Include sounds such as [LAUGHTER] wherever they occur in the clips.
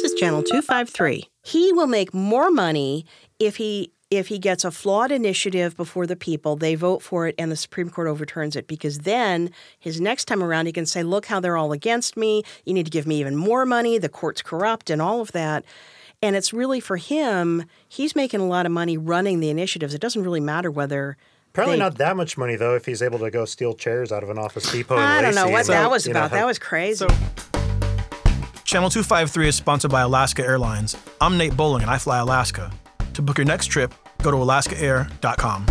This is channel 253. He will make more money if he if he gets a flawed initiative before the people, they vote for it and the Supreme Court overturns it because then his next time around he can say, "Look how they're all against me. You need to give me even more money. The court's corrupt and all of that." And it's really for him, he's making a lot of money running the initiatives. It doesn't really matter whether Apparently they- not that much money though. If he's able to go steal chairs out of an Office Depot, I don't know what and, that was you know, about. That was crazy. So, Channel 253 is sponsored by Alaska Airlines. I'm Nate Bowling and I fly Alaska. To book your next trip, go to alaskaair.com.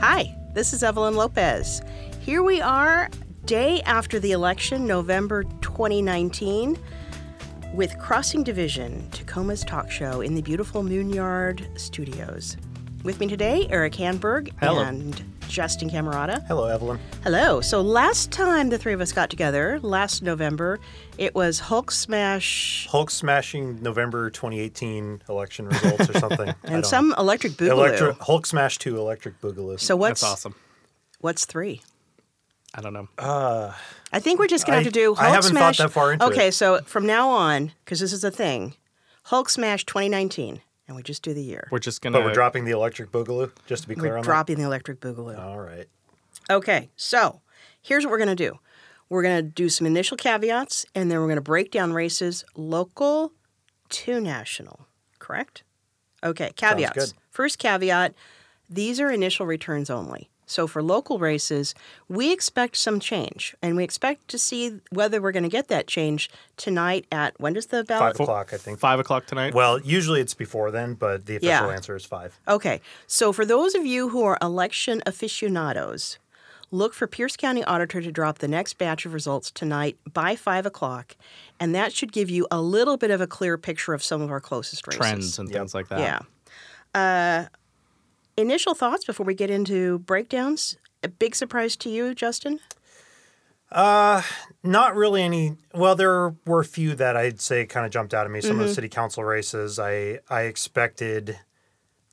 Hi, this is Evelyn Lopez. Here we are, day after the election, November 2019, with Crossing Division, Tacoma's talk show in the beautiful Moonyard Studios. With me today, Erik Hanberg Hello. and Justin Camarata. Hello, Evelyn. Hello. So last time the three of us got together, last November, it was Hulk Smash Hulk smashing November 2018 election results or something. [LAUGHS] And don't some Electric know. Boogaloo. Electro- Hulk smash two Electric Boogaloo. so what's That's awesome. what's three? I don't know. Uh, I think we're just gonna have I- to do. Hulk I haven't thought Smash. that far into it. okay, it. so from now on, because this is a thing, Hulk Smash 2019, and we just do the year. we're just gonna. but we're dropping the Electric Boogaloo, just to be clear We're on dropping the Electric Boogaloo. that. All right. Okay, so here's what we're gonna do. We're gonna do some initial caveats, and then we're gonna break down races local to national. Correct? Okay, caveats. good. First caveat: these are initial returns only. So for local races, we expect some change, and we expect to see whether we're going to get that change tonight at when does the ballot? Five o'clock, I think. five o'clock tonight. Well, usually it's before then, but the official Yeah. answer is five. Okay, so for those of you who are election aficionados, look for Pierce County Auditor to drop the next batch of results tonight by five o'clock, and that should give you a little bit of a clear picture of some of our closest races. Trends and things like that. Yeah. Uh, initial thoughts before we get into breakdowns. A big surprise to you, Justin? Not really any. Well, there were a few that I'd say kind of jumped out at me. Some Mm-hmm. of the city council races, I I expected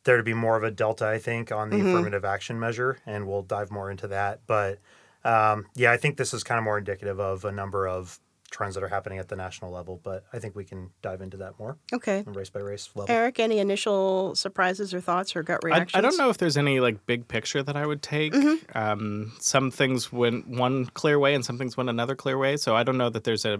there to be more of a delta. I think on the Mm-hmm. affirmative action measure, and we'll dive more into that. But um, yeah, I think this is kind of more indicative of a number of trends that are happening at the national level. But I think we can dive into that more, Okay. race by race level. Eric, any initial surprises or thoughts or gut I, reactions? I don't know if there's any like big picture that I would take. Mm-hmm. Um, some things went one clear way and some things went another clear way. So I don't know that there's a.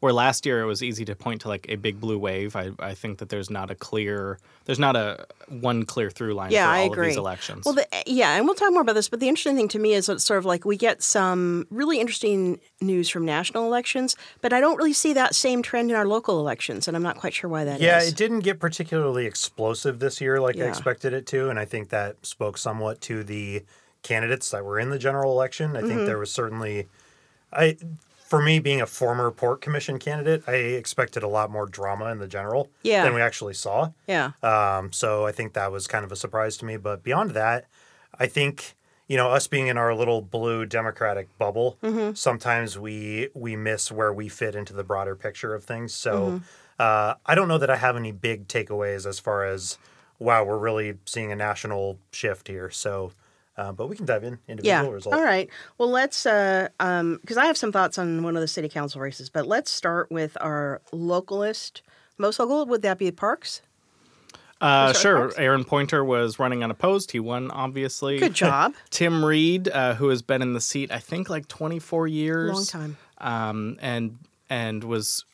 Where last year it was easy to point to like a big blue wave. I, I think that there's not a clear. There's not a one clear through line Yeah, for I all agree. of these elections. Well, the, yeah, and we'll talk more about this. But the interesting thing to me is it's sort of like we get some really interesting news from national elections, but I don't really see that same trend in our local elections, and I'm not quite sure why that is. Yeah, it didn't get particularly explosive this year like I expected it to, and I think that spoke somewhat to the candidates that were in the general election. I Mm-hmm. think there was certainly I for me being a former port commission candidate, I expected a lot more drama in the general Yeah. than we actually saw. Yeah. Um, so I think that was kind of a surprise to me. But beyond that, I think you know us being in our little blue democratic bubble, Mm-hmm. sometimes we we miss where we fit into the broader picture of things. So Mm-hmm. uh, I don't know that I have any big takeaways as far as wow, we're really seeing a national shift here. So. Uh, but we can dive in individual Yeah. results. All right. Well, let's uh um because I have some thoughts on one of the city council races, but let's start with our localist. Most local would that be Parks? Uh, sure. Parks? Aaron Pointer was running unopposed. He won, obviously. Good [LAUGHS] job. Tim Reed, uh, who has been in the seat, I think, like 24 years. Long time. Um, and and was,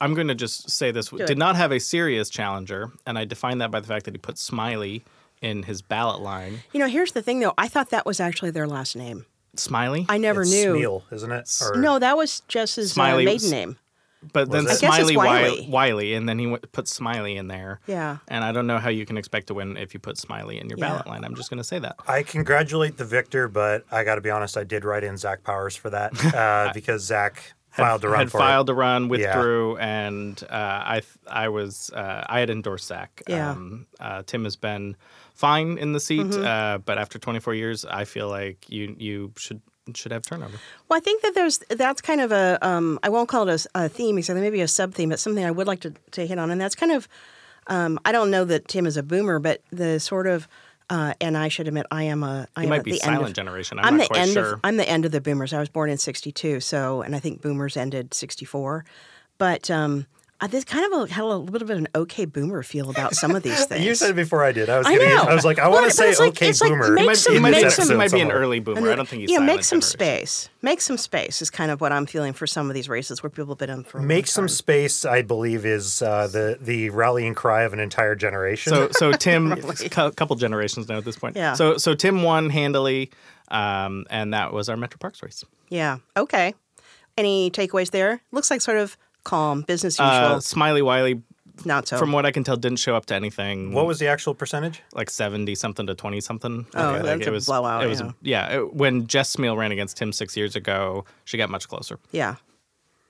I'm going to just say this, it. did not have a serious challenger. And I define that by the fact that he put Smiley in his ballot line. You know, here's the thing though. I thought that was actually their last name. Smiley? I never It's knew. Smeal, isn't it? Or- No, that was just his uh, Smiley maiden was- name. but then it? I guess it's Smiley Wiley. Wiley. Wiley, and then he went, put Smiley in there. Yeah. And I don't know how you can expect to win if you put Smiley in your Yeah. ballot line. I'm just going to say that. I congratulate the victor, but I got to be honest, I did write in Zach Powers for that [LAUGHS] uh, because Zach filed to run had for filed it. to run, withdrew, and uh, I th- I was uh, I had endorsed Zach. Yeah. Um, uh, Tim has been fine in the seat, Mm-hmm. uh, but after 24 years, I feel like you you should should have turnover. Well, I think that there's that's kind of a um, I won't call it a, a theme, except maybe a sub theme, but something I would like to, to hit on, and that's kind of um, I don't know that Tim is a boomer, but the sort of Uh, and I should admit, I am a. I You am might be the end silent of, generation. I'm, I'm not the quite end sure. of. I'm the end of the boomers. I was born in '62, so and I think boomers ended '64. But um, I this kind of a, had a little bit of an okay boomer feel about [LAUGHS] some of these things. You said it before I did. I was I getting. know. I was like, I Well, want to say it's like- okay it's like boomer. make He might, some- he in might, this make be, some- he might be an somewhere. early boomer. And I don't think he's yeah, make some generation. space. Make some space is kind of what I'm feeling for some of these races where people have been in for a long Make some space. I believe is uh, the the rallying cry of an entire generation. So so [LAUGHS] Tim, [LAUGHS] a couple generations now at this point. Yeah. So so Tim won handily, um, and that was our Metro Parks race. Yeah. Okay. Any takeaways there? Looks like sort of calm, business usual. Uh, Smiley Wiley, not so. from what I can tell, didn't show up to anything. what was the actual percentage? like seventy something to twenty something? Oh, Like, that's it a was blowout, It was yeah. yeah. it- when Jess Smeal ran against Tim six years ago, she got much closer. yeah.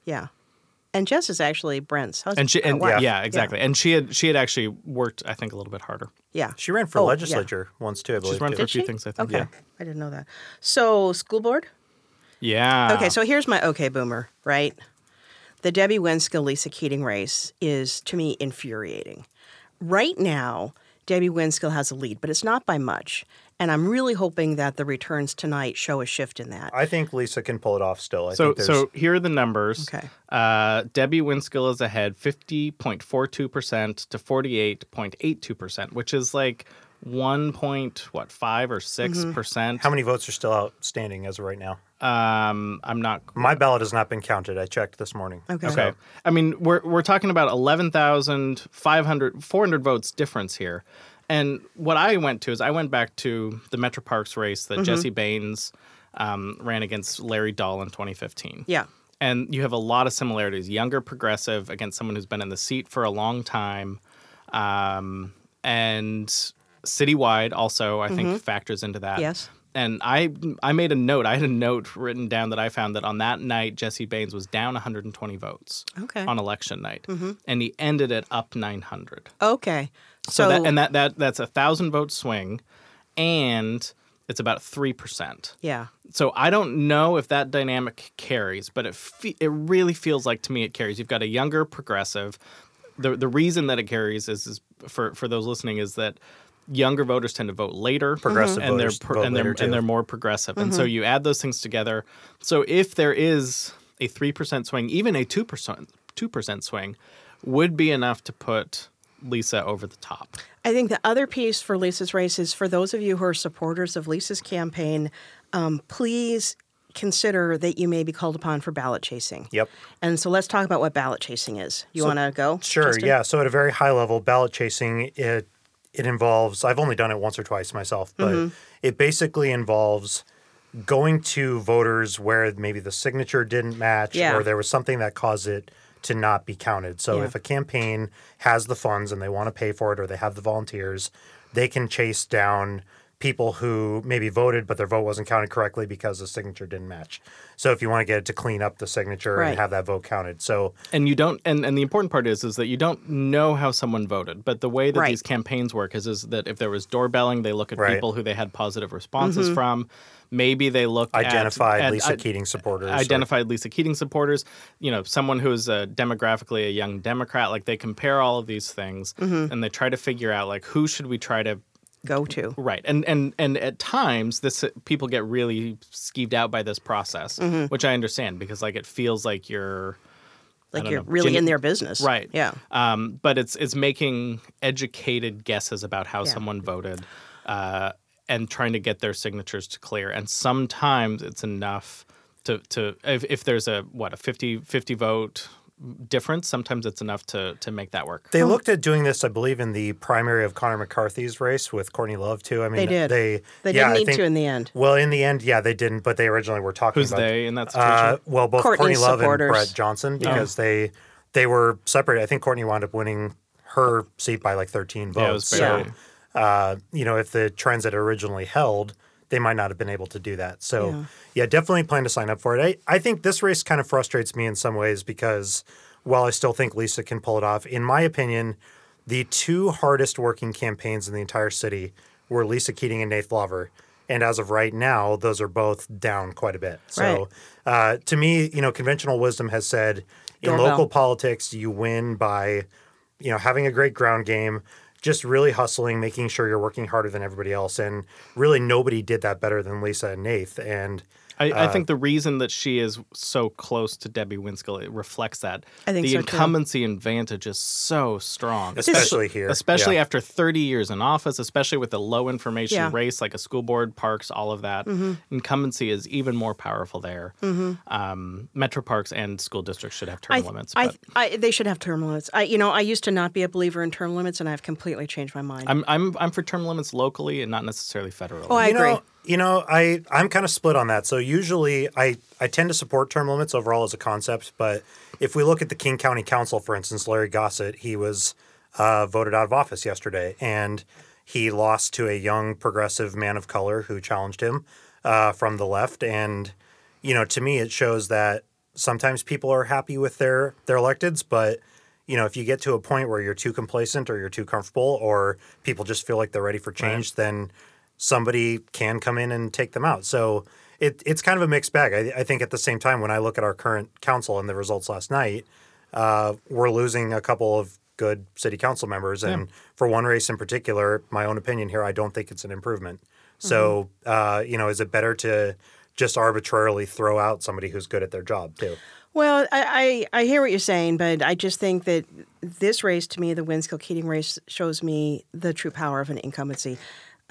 Yeah. And Jess is actually Brent's husband. And she uh, and wife. yeah, exactly. And she had she had actually worked, I think, a little bit harder. Yeah. She ran for Oh, yeah. legislature once too. I believe. She's run too. for a Did few she? things, I think. Okay. Yeah. I didn't know that. So, school board? Yeah. Okay, so here's my okay boomer, right? The Debbie Winskill Lisa Keating race is to me infuriating. Right now, Debbie Winskill has a lead, but it's not by much. And I'm really hoping that the returns tonight show a shift in that. I think Lisa can pull it off still. I So think so here are the numbers. Okay. Uh, Debbie Winskill is ahead, fifty point four two percent to forty eight point eight two percent, which is like one point what five or 6 Mm-hmm. percent. how many votes are still outstanding as of right now? Um, I'm not My ballot has not been counted. I checked this morning. Okay. Okay. I mean, we're we're talking about 11,500 400 votes difference here. And what I went to is I went back to the Metro Parks race Mm-hmm. that Jesse Baines um, ran against Larry Dahl in 2015. Yeah. And you have a lot of similarities. Younger progressive against someone who's been in the seat for a long time. Um, and citywide also, I think, factors into that. Mm-hmm. Yes. And I I made a note. I had a note written down that I found that on that night Jesse Baines was down 120 votes Okay. on election night, and he ended it up 900. Okay. So, So, that and that that that's a thousand vote swing, and it's about three percent. yeah. So I don't know if that dynamic carries, but it fe- it really feels like to me it carries. You've got a younger progressive. The the reason that it carries is, is for for those listening is that younger voters tend to vote later, Progressive and they're pro- vote and they're later, too. and they're more progressive. And so you add those things together. So if there is a three percent swing, even a two percent two percent swing, would be enough to put Lisa over the top. I think the other piece for Lisa's race is for those of you who are supporters of Lisa's campaign, um, please consider that you may be called upon for ballot chasing. Yep. And so let's talk about what ballot chasing is. You So- want to go? Sure. Justin? Yeah. So at a very high level, ballot chasing it it involves. I've only done it once or twice myself, but Mm-hmm. it basically involves going to voters where maybe the signature didn't match Yeah. or there was something that caused it to not be counted. So Yeah. if a campaign has the funds and they want to pay for it or they have the volunteers, they can chase down people who maybe voted but their vote wasn't counted correctly because the signature didn't match. So if you want to get it to clean up the signature Right. and have that vote counted. So and you don't and, and the important part is is that you don't know how someone voted but the way that Right. these campaigns work is is that if there was doorbelling they look at Right. people who they had positive responses Mm-hmm. from maybe they look at- identified at, Lisa at- Keating supporters. or- identified Lisa Keating supporters, you know, someone who's uh, demographically a young Democrat. Like they compare all of these things Mm-hmm. and they try to figure out like who should we try to Go to. right. And and and at times this people get really skeeved out by this process, Mm-hmm. which I understand because like it feels like you're Like you're know, really gen- in their business. right. Yeah. Um, but it's it's making educated guesses about how Yeah. someone voted. Uh, and trying to get their signatures to clear and sometimes it's enough to to if, if there's a what a 50 50 vote difference sometimes it's enough to to make that work They looked at doing this, I believe, in the primary of Conor McCarthy's race with Courtney Love too. I mean, They did. They They yeah, didn't need think- to in the end. Well, in the end, yeah, they didn't, but they originally were talking who's about they in that situation Uh, well, both Courtney's Courtney Love supporters. and Brett Johnson because they they were separate. I think Courtney wound up winning her seat by like 13 Yeah, it was votes. barely. so, uh, you know, if the trends had originally held, they might not have been able to do that. So, Yeah. yeah, definitely plan to sign up for it. I, I think this race kind of frustrates me in some ways because while I still think Lisa can pull it off, in my opinion, the two hardest working campaigns in the entire city were Lisa Keating and Nathe Lawver. And as of right now, those are both down quite a bit. So uh, to me, you know, conventional wisdom has said in Doorbell. local politics, you win by, you know, having a great ground game, just really hustling, making sure you're working harder than everybody else. And really, nobody did that better than Lisa and Nathe. And I, I Uh, think the reason that she is so close to Debbie Winskill it reflects that. I think the so, too. incumbency advantage is so strong, Especially here, especially yeah. after 30 years in office, especially with a low information Yeah. Mm-hmm. race like a school board, parks, all of that. Incumbency is even more powerful there. Um, Metro parks and school districts should have term I, limits. I, I, they should have term limits. I, you know, I used to not be a believer in term limits, and I've completely changed my mind. I'm, I'm I'm for term limits locally and not necessarily federally. Oh, I you agree. Know, you know, I I'm kind of split on that. So usually I I tend to support term limits overall as a concept, but if we look at the King County Council, for instance, Larry Gossett, he was uh, voted out of office yesterday, and he lost to a young progressive man of color who challenged him uh, from the left. And you know, to me, it shows that sometimes people are happy with their their electeds, but you know, if you get to a point where you're too complacent or you're too comfortable, or people just feel like they're ready for change, then somebody can come in and take them out. So it, it's kind of a mixed bag. I, I think at the same time, when I look at our current council and the results last night, uh, we're losing a couple of good city council members. And for one race in particular, my own opinion here, I don't think it's an improvement. So, uh, you know, is it better to just arbitrarily throw out somebody who's good at their job too? Well, I, I, I hear what you're saying, but I just think that this race, to me, the Winskill Keating race, shows me the true power of an incumbency.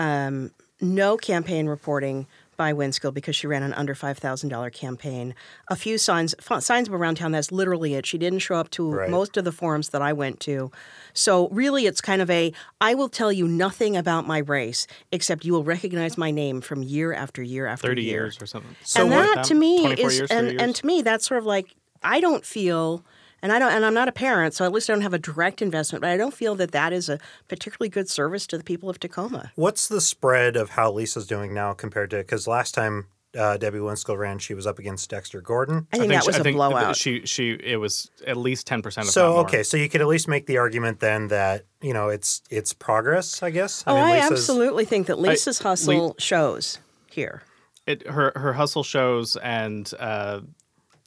Um, no campaign reporting by Winskill because she ran an under five thousand dollar campaign. A few signs f- signs around town. That's literally it. She didn't show up to Right. most of the forums that I went to. So really, it's kind of a I will tell you nothing about my race except you will recognize my name from year after year after 30 year years or something. So and what- that to me is years, and, 30 and to me that's sort of like I don't feel and I don't and I'm not a parent so at least I don't have a direct investment but I don't feel that that is a particularly good service to the people of Tacoma. What's the spread of how Lisa's doing now compared to because last time uh, Debbie Winskill ran, she was up against Dexter Gordon. I think, that she- was I a think blowout. She she it was at least 10% if So more. okay, so you could at least make the argument then that you know it's it's progress, I guess. oh, I absolutely think that Lisa's hustle shows here. it her her hustle shows and uh,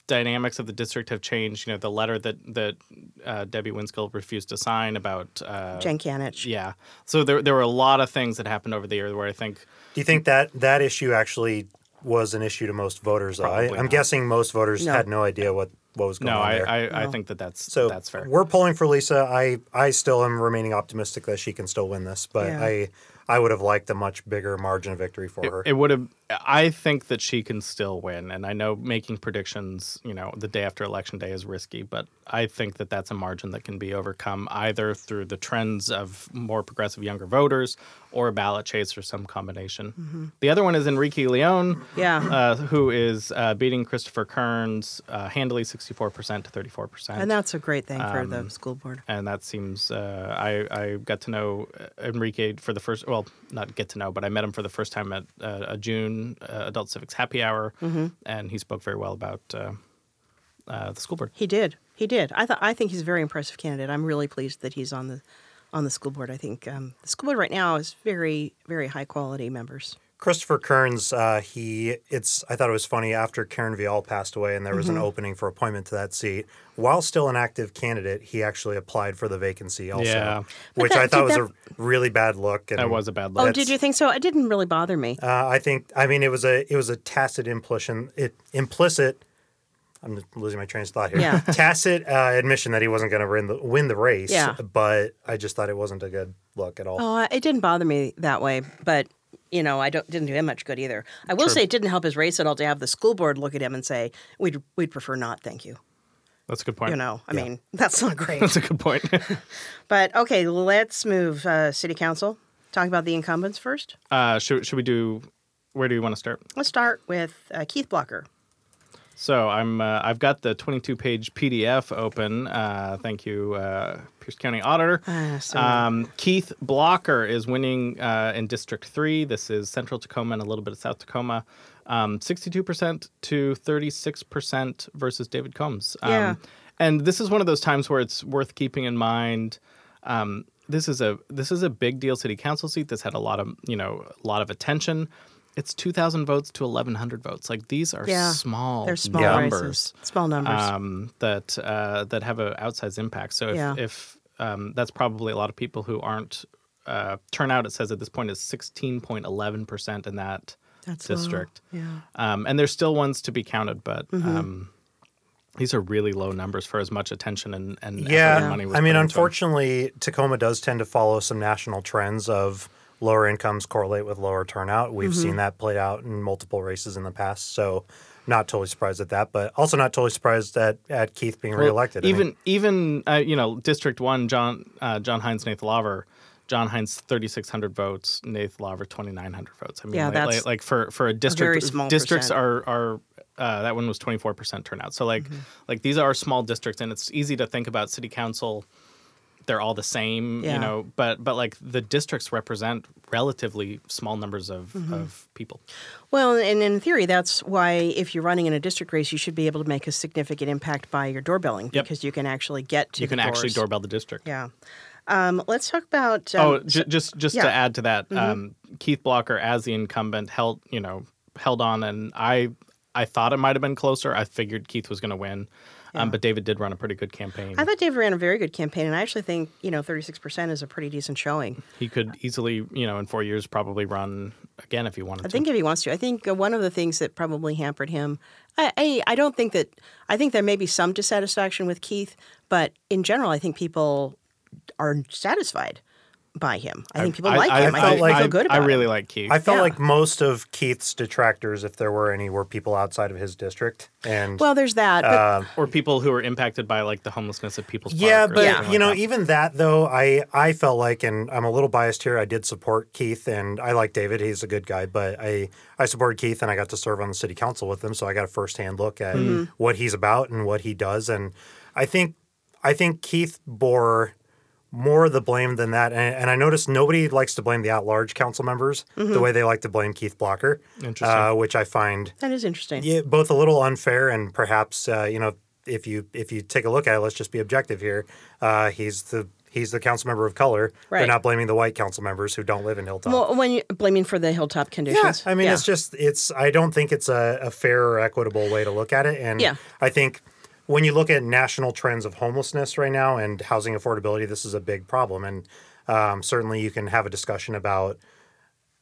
dynamics of the district have changed. You know, the letter that that uh, Debbie Winskill refused to sign about uh, Jen Canich. yeah. So there there were a lot of things that happened over the year where I think Do you think that that issue actually was an issue to most voters? Though? I, I'm not. guessing most voters No. had no idea what what was going no, on I, there. I, I No. think that that's so that's fair. we're pulling for Lisa. I I still am remaining optimistic that she can still win this, but Yeah. I I would have liked a much bigger margin of victory for her. It would have. I think that she can still win, and I know making predictions, you know, the day after election day is risky, but I think that that's a margin that can be overcome either through the trends of more progressive younger voters or a ballot chase or some combination. The other one is Enrique Leon, Yeah. uh, who is uh, beating Christopher Kearns uh, handily, sixty-four percent to thirty-four percent, And that's a great thing for Um, the school board. and that seems uh, I I got to know uh, Enrique for the first well not get to know but I met him for the first time at uh, a June uh, Adult Civics Happy Hour Mm-hmm. and he spoke very well about uh, uh, the school board. He did. He did. I thought. I think he's a very impressive candidate. I'm really pleased that he's on the on the school board. I think um, the school board right now is very very high quality members. Christopher Kearns, uh, he it's I thought it was funny after Karen Vialle passed away and there was Mm-hmm. an opening for appointment to that seat. While still an active candidate, he actually applied for the vacancy also, Yeah. which that- I thought was did a really bad look. And That was a bad look. Oh, did you think so? It didn't really bother me. Uh, I think I mean it was a it was a tacit implicit it implicit. I'm losing my train of thought here. Yeah. [LAUGHS] tacit uh, admission that he wasn't going to win the win the race. Yeah. but I just thought it wasn't a good look at all. Oh, it didn't bother me that way, but you know, I don't didn't do him much good either. I will say it didn't help his race at all to have the school board look at him and say, "We'd we'd prefer not, thank you." That's a good point. You know, I mean, [LAUGHS] that's not great. That's a good point. [LAUGHS] [LAUGHS] but okay, let's move uh, city council. Talk about the incumbents first. uh, should should we do? Where do you want to start? Let's start with uh, Keith Blocker. So I'm uh, I've got the 22 page PDF open. Uh, thank you, uh, Pierce County Auditor. Ah, um, Keith Blocker is winning uh, in District Three. This is Central Tacoma and a little bit of South Tacoma. Um, 62% to 36% versus David Combs. Um, Yeah. And this is one of those times where it's worth keeping in mind. Um, this is a this is a big deal city council seat that's had a lot of you know a lot of attention. It's 2,000 votes to 1,100 votes. Like these are Yeah, small They're small numbers races, small numbers. um, that uh, that have an outsized impact. So if, Yeah. if um, that's probably a lot of people who aren't uh, turnout. It says at this point is sixteen point eleven percent in that That's low. district. Yeah. Um, and there's still ones to be counted, but um, these are really low numbers for as much attention and, and effort Yeah, and money was I mean, put into 'em. unfortunately, Tacoma does tend to follow some national trends of lower incomes correlate with lower turnout. We've Mm-hmm. seen that played out in multiple races in the past, so not totally surprised at that, but also not totally surprised at, at Keith being Well, reelected. I mean, Even even uh, you know District One, John uh, John Hines Nathe Lawver, John Hines thirty six hundred votes, Nathe Lawver twenty nine hundred votes. I mean, Yeah, like, that's like, like for for a district. very district, small districts percent. are are uh, that one was twenty four percent turnout. So like Mm-hmm. like these are small districts, and it's easy to think about city council. They're all the same, Yeah. you know, but but like the districts represent relatively small numbers of, Mm-hmm. of people. Well, and in theory, that's why if you're running in a district race, you should be able to make a significant impact by your doorbelling Yep. because you can actually get to You the can actually doorbell the district. Yeah. Um, let's talk about. Um, oh, j- just just yeah. Mm-hmm. to add to that, um, Keith Blocker as the incumbent held you know held on, and I I thought it might have been closer. I figured Keith was going to win, um, but David did run a pretty good campaign. I thought David ran a very good campaign, and I actually think you know 36 percent is a pretty decent showing. he could easily you know in four years probably run again if he wanted to. I to. think if he wants to, I think uh, one of the things that probably hampered him, I, I I don't think that I think there may be some dissatisfaction with Keith, but in general, I think people are satisfied by him. I think people like him. I, felt like- they feel good I really him. like Keith. I felt Yeah. like most of Keith's detractors, if there were any, were people outside of his district. And Well, there's that, but or people who were impacted by like the homelessness at People's Yeah, Park but something you know, like that. even that though, I I felt like, and I'm a little biased here. I did support Keith, and I like David. He's a good guy, but I I supported Keith, and I got to serve on the city council with him, so I got a firsthand look at Mm-hmm. what he's about and what he does, and I think I think Keith bore more of the blame than that, and, and I noticed nobody likes to blame the at-large council members Mm-hmm. the way they like to blame Keith Blocker, Interesting. uh, which I find that is interesting. yeah, both a little unfair and perhaps uh, you know if you if you take a look at it, let's just be objective here. Uh, he's the he's the council member of color. Right. They're not blaming the white council members who don't live in Hilltop. Well, when you blaming for the hilltop conditions. yeah, I mean Yeah. it's just it's I don't think it's a, a fair or equitable way to look at it, and Yeah. I think. When you look at national trends of homelessness right now and housing affordability, this is a big problem, and um, certainly you can have a discussion about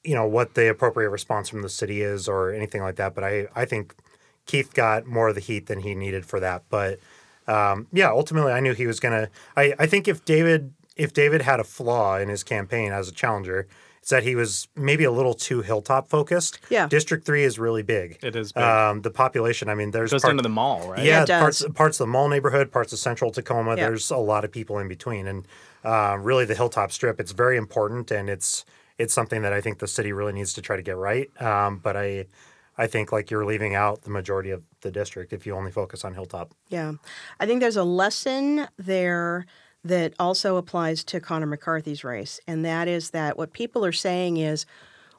you know what the appropriate response from the city is or anything like that. But I I think Keith got more of the heat than he needed for that. But um, yeah, ultimately I knew he was gonna. I I think if David if David had a flaw in his campaign as a challenger. It's that he was maybe a little too hilltop focused. Yeah. District three is really big. It is big. Um, the population. I mean, there's goes part- into the mall, right? yeah, it does. parts parts of the mall neighborhood, parts of central Tacoma. Yeah. There's a lot of people in between, and uh, really the hilltop strip. It's very important, and it's it's something that I think the city really needs to try to get right. Um, but I I think like you're leaving out the majority of the district if you only focus on hilltop. Yeah. I think there's a lesson there that also applies to Conor McCarthy's race, and that is that what people are saying is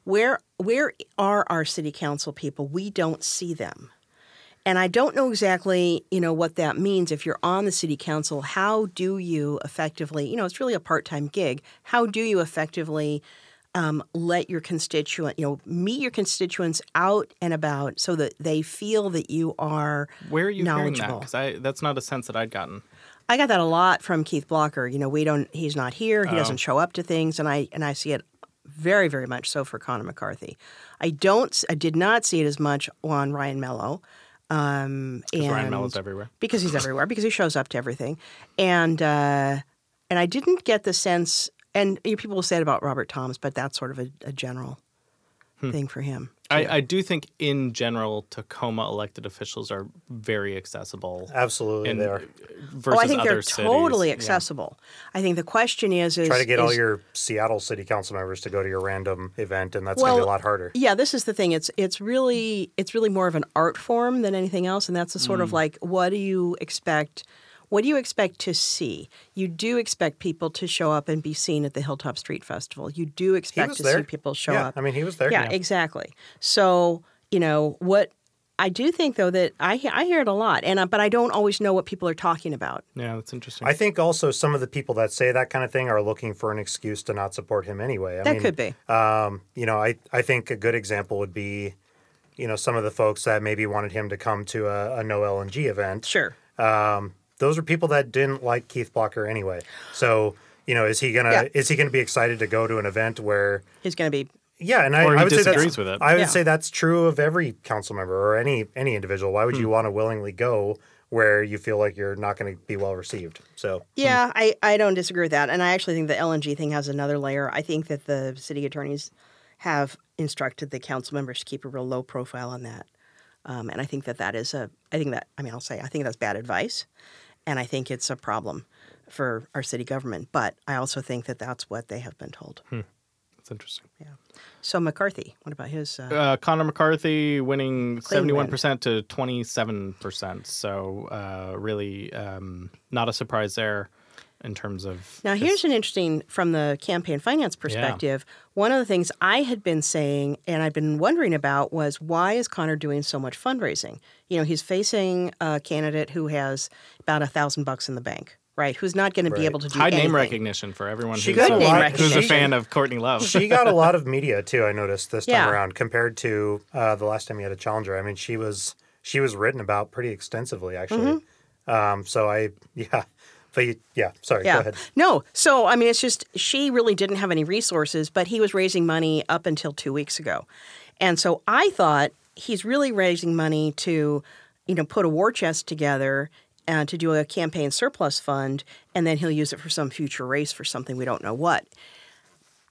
where where are our city council people? We don't see them. And I don't know exactly, you know, what that means if you're on the city council. How do you effectively, you know, it's really a part-time gig. How do you effectively um, let your constituent, you know, meet your constituents out and about so that they feel that you are Where are you hearing that? Because that's not a sense that I'd gotten. I got that a lot from Keith Blocker. You know, we don't. He's not here. He Oh. doesn't show up to things, and I and I see it very, very much so for Conor McCarthy. I don't. I did not see it as much on Ryan Mello. Um, Because Ryan and- Mellow's everywhere. because he's everywhere because he shows up to everything, and uh, and I didn't get the sense. And you know, people will say it about Robert Thoms, but that's sort of a, a general Hmm. thing for him. I, I do think in general Tacoma elected officials are very accessible. Absolutely, in- they are. Versus oh, I think other they're cities. totally Yeah. accessible. I think the question is is Try to get all your Seattle city council members to go to your random event, and that's Well, gonna be a lot harder. Yeah, this is the thing. It's it's really it's really more of an art form than anything else, and that's the sort Mm. of like what do you expect? What do you expect to see? You do expect people to show up and be seen at the Hilltop Street Festival. You do expect to there. see people show yeah, up. I mean, he was there. yeah, exactly. So you know what? I do think though that I I hear it a lot, and uh, but I don't always know what people are talking about. Yeah, that's interesting. I think also some of the people that say that kind of thing are looking for an excuse to not support him anyway. I That mean, could be. Um, you know, I, I think a good example would be, you know, some of the folks that maybe wanted him to come to a, a no LNG event. Sure. Um, those are people that didn't like Keith Blocker anyway. So you know, is he gonna Yeah. is he gonna be excited to go to an event where He's going to be yeah, and I, Or he I would say disagrees that's, with it. I would Yeah. say that's true of every council member or any any individual. Why would Hmm. you want to willingly go where you feel like you're not going to be well received? So Yeah, I, I don't disagree with that. And I actually think the LNG thing has another layer. I think that the city attorneys have instructed the council members to keep a real low profile on that. Um, and I think that that is a, I think that, I mean, I'll say, I think that's bad advice. And I think it's a problem for our city government. But I also think that that's what they have been told. That's interesting. Yeah. So McCarthy, what about his? Uh, Uh, Conor McCarthy winning seventy-one percent to twenty-seven percent. So uh, really, um, not a surprise there in terms of. Now, his- here's an interesting from the campaign finance perspective. One of the things I had been saying and I'd been wondering about was why is Conor doing so much fundraising? You know, he's facing a candidate who has about a thousand bucks in the bank, right? Who's not going to be able to do high anything. name recognition for everyone She who's, got a, a Good who's a recognition. fan of Courtney Love. she got a [LAUGHS] lot of media too. I noticed this time Yeah. around compared to uh, the last time he had a challenger. I mean, she was she was written about pretty extensively actually. Mm-hmm. Um, so I [LAUGHS] yeah, but you- yeah. Sorry, go Yeah. ahead. No. So, I mean, it's just she really didn't have any resources, but he was raising money up until two weeks ago. And so I thought he's really raising money to, you know, put a war chest together and to do a campaign surplus fund, and then he'll use it for some future race for something we don't know what.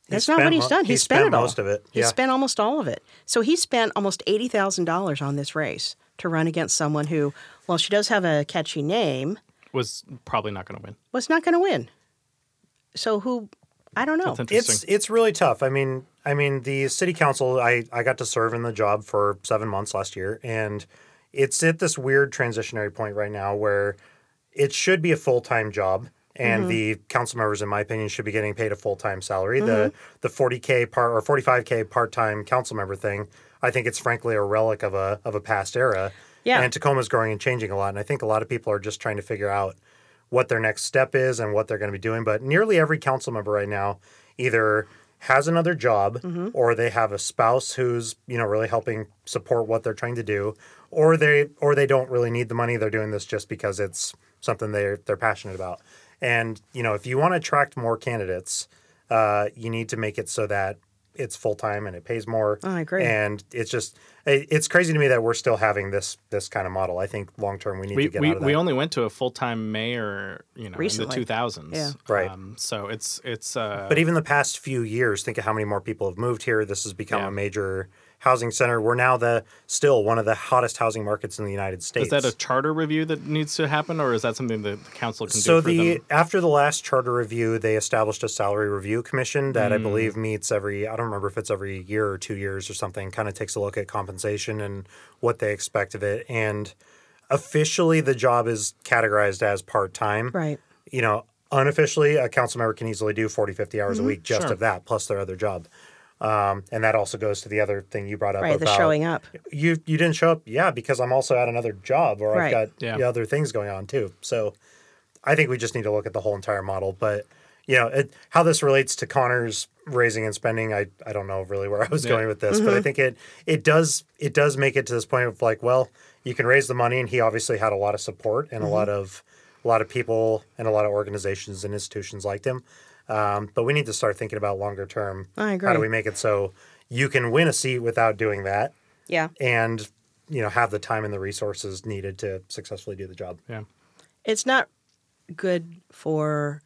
That's not what he's done. he He, spent, spent all. most of it, He spent almost all of it. So he spent almost eighty thousand dollars on this race to run against someone who, well, she does have a catchy name, was probably not going to win. was not going to win. So who? I don't know. That's interesting. It's it's really tough. I mean, I mean, the city council. I I got to serve in the job for seven months last year, and it's at this weird transitionary point right now where it should be a full time job, and mm-hmm. the council members, in my opinion, should be getting paid a full time salary. The mm-hmm. the forty k part or forty five k part time council member thing. I think it's frankly a relic of a of a past era. Yeah. And Tacoma's growing and changing a lot, and I think a lot of people are just trying to figure out what their next step is and what they're going to be doing. But nearly every council member right now either has another job or they have a spouse who's you know really helping support what they're trying to do, or they or they don't really need the money. They're doing this just because it's something they're they're passionate about. And you know if you want to attract more candidates, uh, you need to make it so that it's full time and it pays more. I agree. And it's just it- it's crazy to me that we're still having this this kind of model. I think long term we need we to get we, out of that. we only went to a full time mayor, you know, Recently. in the 2000s. Yeah. Right. Um, so it's it's. Uh, But even the past few years, think of how many more people have moved here. This has become Yeah. a major housing center. We're now the still one of the hottest housing markets in the United States. is that a charter review that needs to happen, or is that something that the council can so do for the them? after the last charter review, they established a salary review commission that I Mm. believe meets every I don't remember if it's every year or two years or something. Kind of takes a look at compensation and what they expect of it. And officially, the job is categorized as part time. Right. you know, unofficially, a council member can easily do 40, 50 hours Mm-hmm. a week just Sure. of that, plus their other job. Um, and that also goes to the other thing you brought up Right. The about showing up. You you didn't show up, yeah, because I'm also at another job or Right. I've got Yeah. the other things going on too. So I think we just need to look at the whole entire model. But you know, it, how this relates to Conor's raising and spending, I, I don't know really where I was Yeah. going with this, but I Mm-hmm. think it it does it does make it to this point of like, well, you can raise the money, and he obviously had a lot of support and a lot Mm-hmm. of a lot of people and a lot of organizations and institutions liked him. Um, but we need to start thinking about longer term. I agree. How do we make it so you can win a seat without doing that, Yeah. and you know have the time and the resources needed to successfully do the job? yeah. It's not good for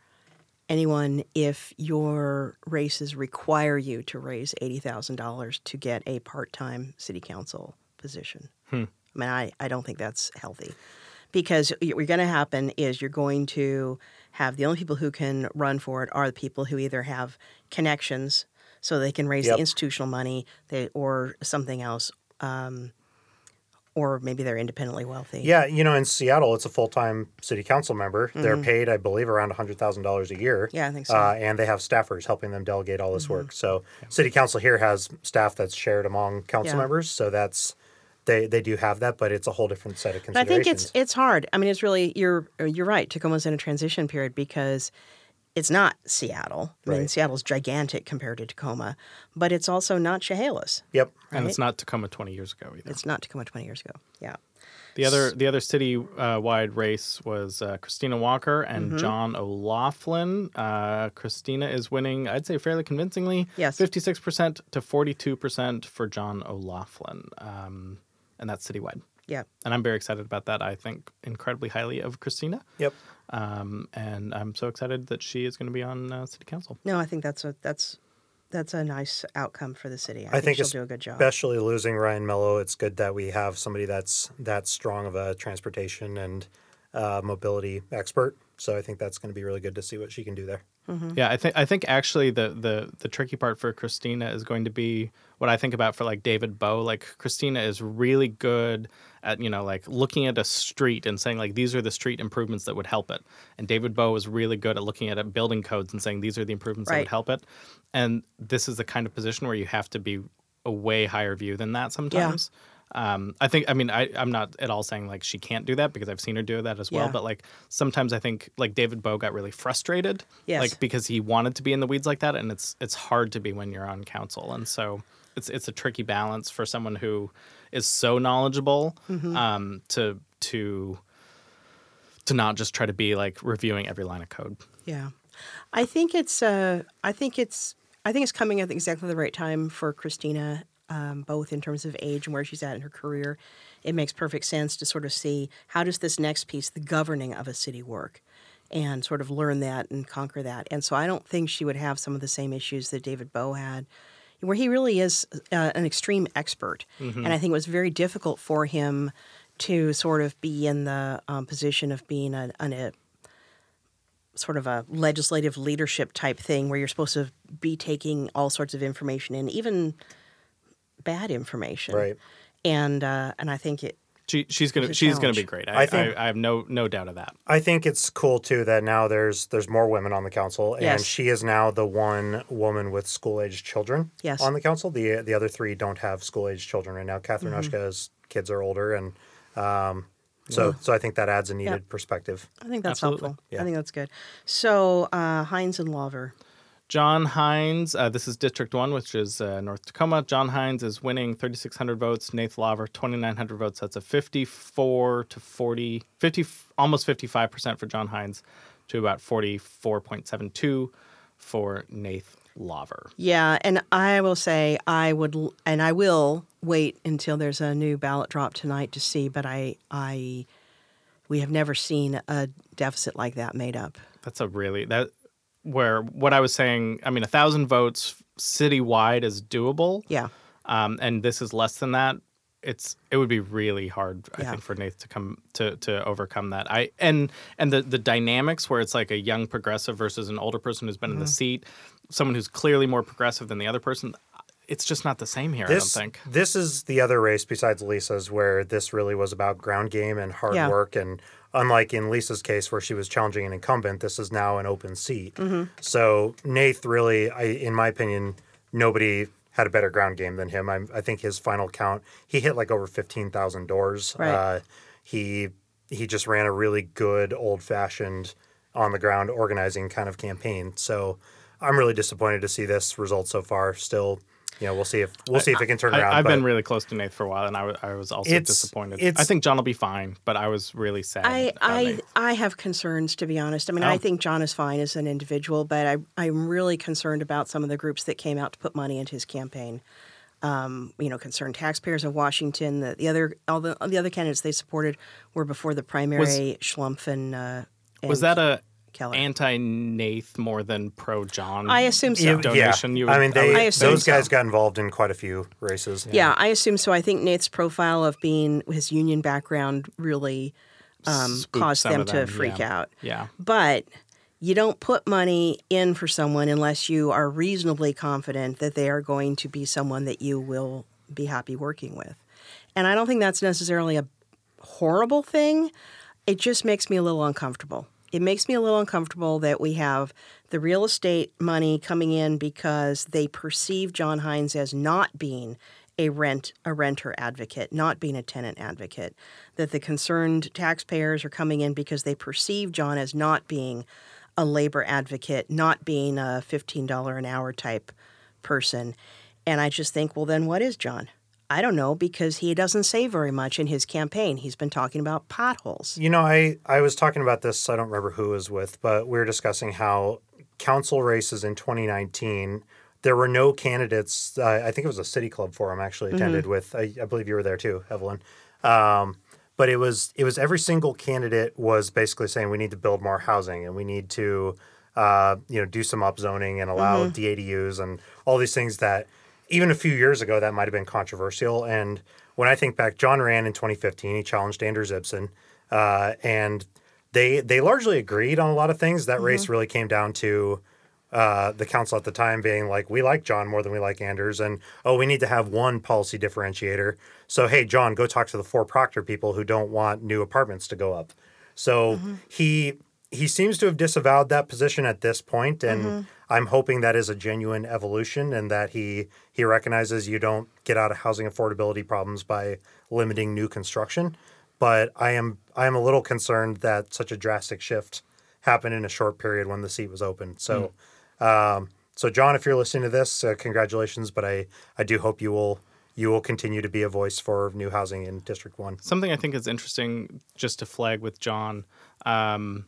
anyone if your races require you to raise $80,000 to get a part time city council position. I mean, I, I don't think that's healthy because what's going to happen is you're going to have the only people who can run for it are the people who either have connections so they can raise Yep. the institutional money they, or something else. Um, or maybe they're independently wealthy. Yeah, you know, in Seattle, it's a full time city council member. They're paid, I believe, around hundred thousand dollars a year. Mm-hmm. Yeah, I think so. Mm-hmm. Uh, and they have staffers helping them delegate all this work. So, city council here has staff that's shared among council Yeah. members. So that's they they do have that, but it's a whole different set of But I think it's it's hard. I mean, it's really you're you're right. Tacoma's in a transition period because it's not Seattle. I mean, Right. Seattle's gigantic compared to Tacoma, but it's also not Chehalis. yep. And it's not Tacoma 20 years ago either. It's not Tacoma 20 years ago. Yeah. The other the other city uh, wide race was uh, Kristina Walker and Mm-hmm. John O'Loughlin. Uh, Kristina is winning, I'd say, fairly convincingly. Yes. fifty six percent to forty two percent for John O'Loughlin, um, and that's citywide. Yeah. And I'm very excited about that. I think incredibly highly of Kristina, Yep. um, and I'm so excited that she is going to be on uh, city council. No, I think that's a that's that's a nice outcome for the city. I, I think she'll do a good job. especially losing Ryan Mello, it's good that we have somebody that's that strong of a transportation and uh, mobility expert. So I think that's going to be really good to see what she can do there. Mm-hmm. Yeah, I think I think actually the the the tricky part for Kristina is going to be what I think about for like David Boe. Like Kristina is really good at you know like looking at a street and saying like these are the street improvements that would help it. And David Boe is really good at looking at it, building codes and saying these are the improvements that would help it. And this is the kind of position where you have to be a way higher view than that sometimes. Um, I think I mean I, I'm not at all saying like she can't do that because I've seen her do that as well. Yeah. But like sometimes I think like David Boe got really frustrated Yes. like because he wanted to be in the weeds like that and it's it's hard to be when you're on council and so it's it's a tricky balance for someone who is so knowledgeable Mm-hmm. um to to to not just try to be like reviewing every line of code Yeah, I think it's. Uh, I think it's. I think it's coming at exactly the right time for Kristina, um, both in terms of age and where she's at in her career. It makes perfect sense to sort of see how does this next piece, the governing of a city, work, and sort of learn that and conquer that. And so I don't think she would have some of the same issues that David Boe had, where he really is uh, an extreme expert. And I think it was very difficult for him to sort of be in the um, position of being a, an, a sort of a legislative leadership type thing where you're supposed to be taking all sorts of information in, even bad information. Right. And uh, and I think it she she's gonna It's a she's gonna be great I I, think- I, I have no no doubt of that I think it's cool too that now there's there's more women on the council, and Yes. she is now the one woman with school aged children Yes. on the council. The the other three don't have school aged children right now. Catherine Mm-hmm. Ushka's kids are older, and um, so so I think that adds a needed perspective. I think that's Absolutely. helpful. Yeah. I think that's good. So uh, Hines and Lawver. John Hines, uh, this is District 1, which is uh, North Tacoma. John Hines is winning 3,600 votes. Nathe Lawver, 2,900 votes. That's a 54 to 40, 50, almost 55% for John Hines to about 44.72 for Nathe Lawver. Yeah, and I will say I would, and I will wait until there's a new ballot drop tonight to see. But I, I, we have never seen a deficit like that made up. That's a really, that, where what I was saying, I mean, a thousand votes citywide is doable. Yeah, um, and this is less than that, it's it would be really hard, I Yeah. think, for Nathe to come to to overcome that. I and and the the dynamics where it's like a young progressive versus an older person who's been in the seat, someone who's clearly more progressive than the other person. It's just not the same here. This I don't think. this is the other race besides Lisa's where this really was about ground game and hard Yeah. work and unlike in Lisa's case where she was challenging an incumbent, this is now an open seat. Mm-hmm. So Nathe really, I, in my opinion, nobody had a better ground game than him. I, I think his final count, he hit like over fifteen thousand doors. Right. Uh, he he just ran a really good old fashioned on the ground organizing kind of campaign. So I'm really disappointed to see this result so far. Still, you know, we'll see if we'll see if it can turn around. I, I've but- been really close to Nathe for a while, and I I was also It's- disappointed. it's- I think John will be fine, but I was really sad. I, about I, Nathe. I have concerns to be honest. I mean, I Oh. think John is fine as an individual, but I, I'm really concerned about some of the groups that came out to put money into his campaign. Um, you know, concerned taxpayers of Washington. The, the other, all the, the other candidates they supported were before the primary. Schlumpf and, uh, and was that a Keller. anti Nathe more than pro John? I assume so. Yeah. You would- I mean, they I assume those guys so. got involved in quite a few races. Yeah, I assume so. I think Nathe's profile of being his union background really um, caused some them to freak yeah. out. Yeah. But you don't put money in for someone unless you are reasonably confident that they are going to be someone that you will be happy working with. And I don't think that's necessarily a horrible thing. It just makes me a little uncomfortable. It makes me a little uncomfortable that we have the real estate money coming in because they perceive John Hines as not being a rent a renter advocate, not being a tenant advocate. That the concerned taxpayers are coming in because they perceive John as not being a labor advocate, not being a $15 an hour type person. And I just think, well, then what is John? I don't know because he doesn't say very much in his campaign. He's been talking about potholes. You know, I, I was talking about this, I don't remember who it was with, but we were discussing how council races in 2019, there were no candidates. Uh, I think it was a city club forum actually attended with, I, I believe you were there too, Evelyn. Um, but it was it was every single candidate was basically saying we need to build more housing and we need to uh, you know do some upzoning and allow DADUs and all these things that even a few years ago that might have been controversial. And when I think back, John ran in 2015. He challenged Anders Ibsen, uh, and they they largely agreed on a lot of things. That race really came down to uh, the council at the time being like, we like John more than we like Anders, and oh, we need to have one policy differentiator. So hey, John, go talk to the four Proctor people who don't want new apartments to go up. So he he seems to have disavowed that position at this point, and I'm hoping that is a genuine evolution, and that he he recognizes you don't get out of housing affordability problems by limiting new construction. But I am I am a little concerned that such a drastic shift happened in a short period when the seat was open. So, um, so John, if you're listening to this, uh, congratulations. But I I do hope you will you will continue to be a voice for new housing in District One. Something I think is interesting just to flag with John. Um,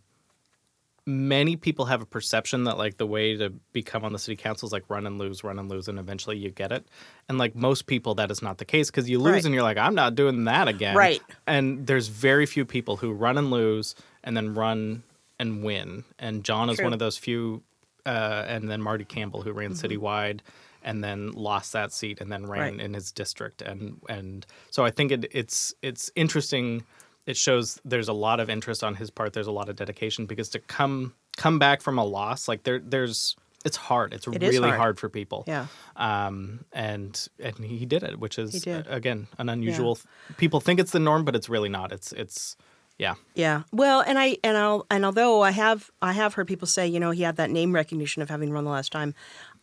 many people have a perception that like the way to become on the city council is like run and lose, run and lose, and eventually you get it. And like most people, that is not the case because you lose Right. and you're like, I'm not doing that again. Right. And there's very few people who run and lose and then run and win. And John is True. one of those few. Uh, and then Marty Campbell, who Mm-hmm. ran citywide, and then lost that seat, and then ran Right. in his district, and and so I think it, it's it's interesting. It shows there's a lot of interest on his part. There's a lot of dedication because to come come back from a loss, like there there's it's hard. It's It is really hard. hard. for people. Yeah. Um, and and he did it, which is uh, again an unusual. People think it's the norm, but it's really not. It's it's yeah. Yeah. Well, and I and I'll and although I have I have heard people say, you know, he had that name recognition of having run the last time,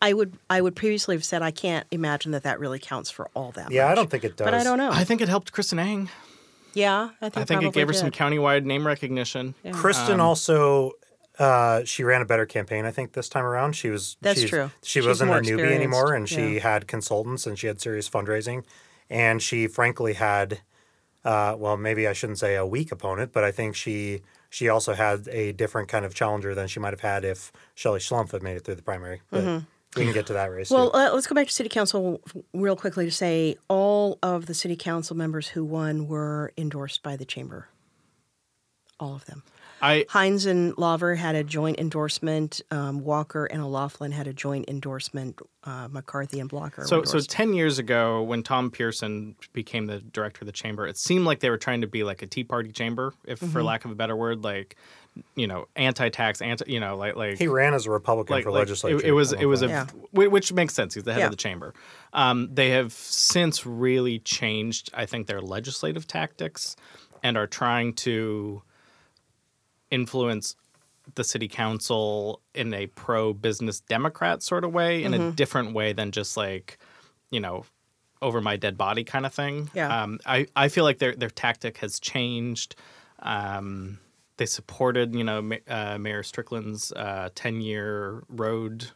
I would I would previously have said I can't imagine that that really counts for all that. Yeah, I don't think it does. But I don't know. I think it helped Kristen Ang. Yeah, I think I think it probably gave her some did. countywide name recognition. Kristen also uh, she ran a better campaign. I think this time around she was. That's she's- true. She She's wasn't a newbie anymore, and she yeah. had consultants and she had serious fundraising, and she frankly had. Uh, well, maybe I shouldn't say a weak opponent, but I think she she also had a different kind of challenger than she might have had if Shelley Schlumpf had made it through the primary. But we can get to that race. Well, uh, let's go back to city council real quickly to say all of the city council members who won were endorsed by the chamber. All of them. I Hines and Lawver had a joint endorsement. Um, Walker and O'Loughlin had a joint endorsement. Uh, McCarthy and Blocker. were So, so ten years ago, when Tom Pearson became the director of the chamber, it seemed like they were trying to be like a Tea Party chamber, if for Mm-hmm. lack of a better word, like you know, anti-tax, anti, you know, like like he ran as a Republican like, for like, legislature. It, it was it one was a. Yeah. whi- which makes sense. He's the head Yeah. of the chamber. Um, they have since really changed, I think, their legislative tactics, and are trying to influence the city council in a pro-business Democrat sort of way, in Mm-hmm. a different way than just like, you know, over my dead body kind of thing. Yeah. Um, I I feel like their their tactic has changed. Um, they supported, you know, uh, Mayor Strickland's uh, ten-year road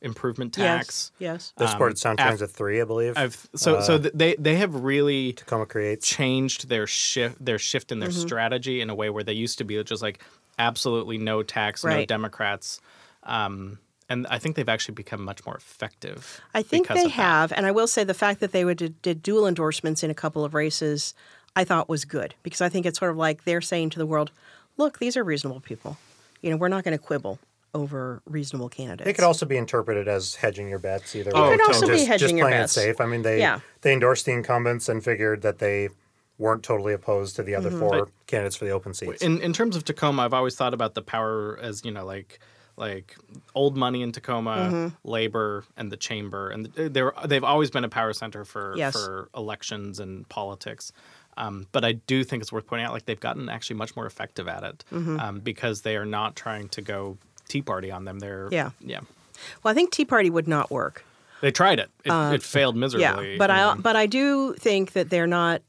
improvement tax. Yes. yes. They supported um, Sound af- Transit three, I believe. I've so so they they have really Tacoma creates. changed their shift their shift in their Mm-hmm. strategy in a way where they used to be just like absolutely no tax, no Democrats. Um, and I think they've actually become much more effective. I think they of that. have, and I will say the fact that they would did, did dual endorsements in a couple of races, I thought was good because I think it's sort of like they're saying to the world, "Look, these are reasonable people. You know, we're not going to quibble over reasonable candidates." It could also be interpreted as hedging your bets either Oh, way. It could also just, be hedging just your playing bets. it safe. I mean, they Yeah. they endorsed the incumbents and figured that they weren't totally opposed to the Mm-hmm. other four Like- candidates for the open seats. in in terms of Tacoma, I've always thought about the power as you know, like like old money in Tacoma, Mm-hmm. labor, and the chamber, and they're they've always been a power center for Yes. for elections and politics. Um, but I do think it's worth pointing out, like they've gotten actually much more effective at it Mm-hmm. um, because they are not trying to go Tea Party on them. They're Yeah. yeah. well, I think Tea Party would not work. They tried it. It, it failed miserably. Yeah, but I Um, but I do think that they're not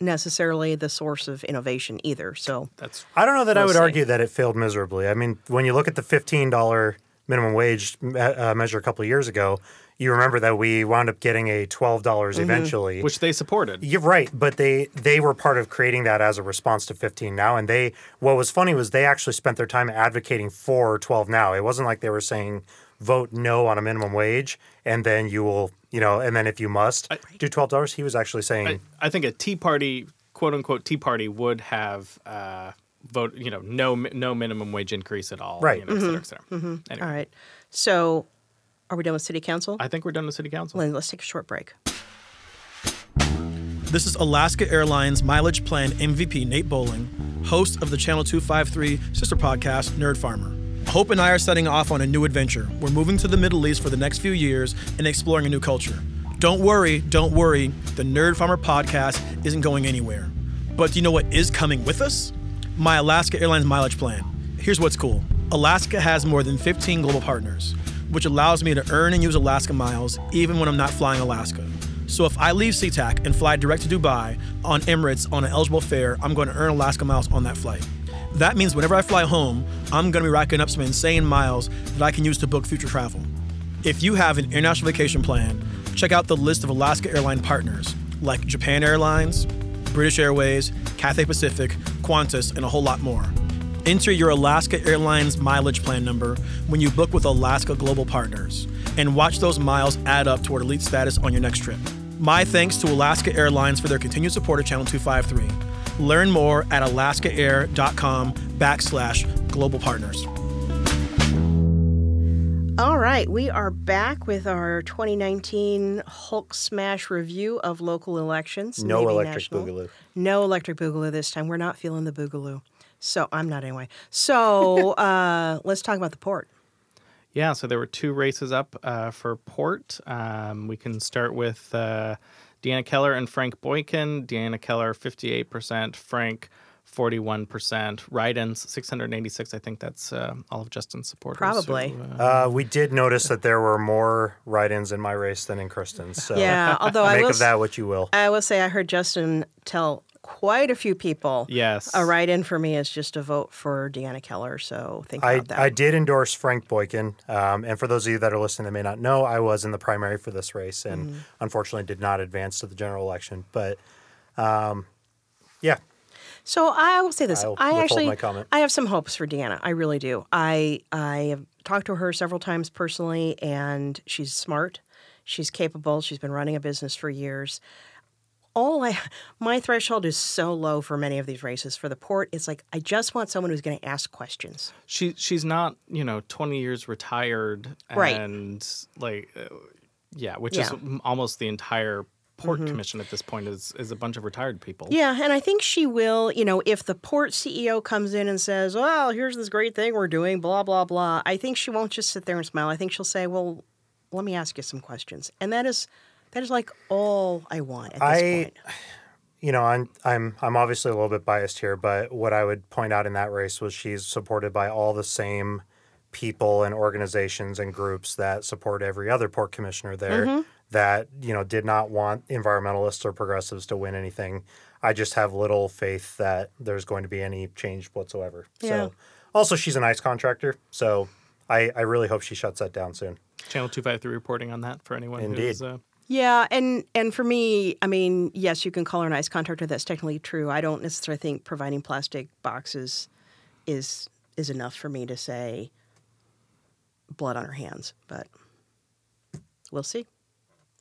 necessarily the source of innovation either. So that's I don't know that I We'll would see. argue that it failed miserably. I mean, when you look at the fifteen dollar minimum wage me- uh, measure a couple of years ago, you remember that we wound up getting a twelve dollars Mm-hmm. eventually. which they supported. You're right, but they they were part of creating that as a response to 15 now, and they what was funny was they actually spent their time advocating for 12 now. It wasn't like they were saying vote no on a minimum wage and then you will you know and then if you must do 12 dollars. He was actually saying I, I think a Tea Party, quote unquote Tea Party, would have uh, vote. You know, no no minimum wage increase at all. Right. You know, et cetera, et cetera. Anyway, Mm-hmm. All right. So, are we done with city council? I think we're done with City Council. Then let's take a short break. This is Alaska Airlines Mileage Plan MVP Nate Bowling, host of the Channel 253 sister podcast, Nerd Farmer. Hope and I are setting off on a new adventure. We're moving to the Middle East for the next few years and exploring a new culture. Don't worry, don't worry, the Nerd Farmer podcast isn't going anywhere. But do you know what is coming with us? My Alaska Airlines Mileage Plan. Here's what's cool Alaska has more than 15 global partners, which allows me to earn and use Alaska miles even when I'm not flying Alaska. So if I leave SeaTac and fly direct to Dubai on Emirates on an eligible fare, I'm going to earn Alaska miles on that flight. That means whenever I fly home, I'm going to be racking up some insane miles that I can use to book future travel. If you have an international vacation plan, check out the list of Alaska airline partners like Japan Airlines, British Airways, Cathay Pacific, Qantas, and a whole lot more. Enter your Alaska Airlines mileage plan number when you book with Alaska Global Partners and watch those miles add up toward elite status on your next trip. My thanks to Alaska Airlines for their continued support of Channel 253. Learn more at alaskaair.com backslash global partners. All right, we are back with our 2019 Hulk Smash review of local elections. no maybe electric national. boogaloo. No electric boogaloo this time. We're not feeling the boogaloo. So I'm not anyway. So [LAUGHS] uh, let's talk about the port. Yeah, so there were two races up uh, for Port. Um, we can start with uh, Deanna Keller and Frank Boykin. Deanna Keller, 58%, Frank, 41%. Write-ins, 686. I think that's uh, all of Justin's supporters. Probably. who, uh, Uh, we did notice that there were more write-ins in my race than in Kristen's. So Yeah, [LAUGHS] although I make will, of that what you will. I will say I heard Justin tell quite a few people yes. a write-in for me is just a vote for Deanna Keller. So think I, about that. I did endorse Frank Boykin. Um, and for those of you that are listening that may not know, I was in the primary for this race and Mm-hmm. unfortunately did not advance to the general election. But um, yeah, So I will say this: I'll I actually, my comment. I have some hopes for Deanna. I really do. I I have talked to her several times personally, and she's smart. She's capable. She's been running a business for years. All I, my threshold is so low for many of these races. For the port, it's like I just want someone who's going to ask questions. she she's not you know 20 years retired Right. and like uh, yeah which Yeah. is almost the entire port commission at this point is is a bunch of retired people Yeah, and I think she will, you know, if the port CEO comes in and says, well, here's this great thing we're doing, blah, blah, blah, I think she won't just sit there and smile. I think she'll say, well, let me ask you some questions. And that is that is like all I want at this I- point. you know, I'm I'm I'm obviously a little bit biased here, but what I would point out in that race was she's supported by all the same people and organizations and groups that support every other port commissioner there Mm-hmm. that, you know, did not want environmentalists or progressives to win anything. I just have little faith that there's going to be any change whatsoever. Yeah. So also she's an ice contractor, so I, I really hope she shuts that down soon. channel 253 reporting on that for anyone Indeed. who's uh, Yeah, and and for me, I mean, yes, you can call her an ice contractor. That's technically true. I don't necessarily think providing plastic boxes is is enough for me to say blood on her hands, but we'll see.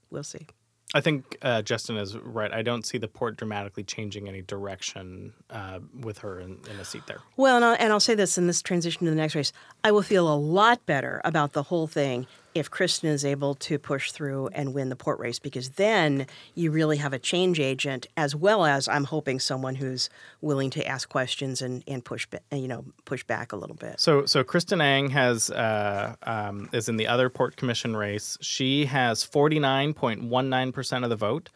We'll see. I think uh, Justin is right. I don't see the port dramatically changing any direction uh, with her in, in a seat there. Well, and I'll, and I'll say this in this transition to the next race. I will feel a lot better about the whole thing if Kristen is able to push through and win the port race, because then you really have a change agent, as well as I'm hoping someone who's willing to ask questions and, and push, you know, push back a little bit. So, so Kristen Ang has uh, um, is in the other port commission race. She has forty nine point one nine percent of the vote.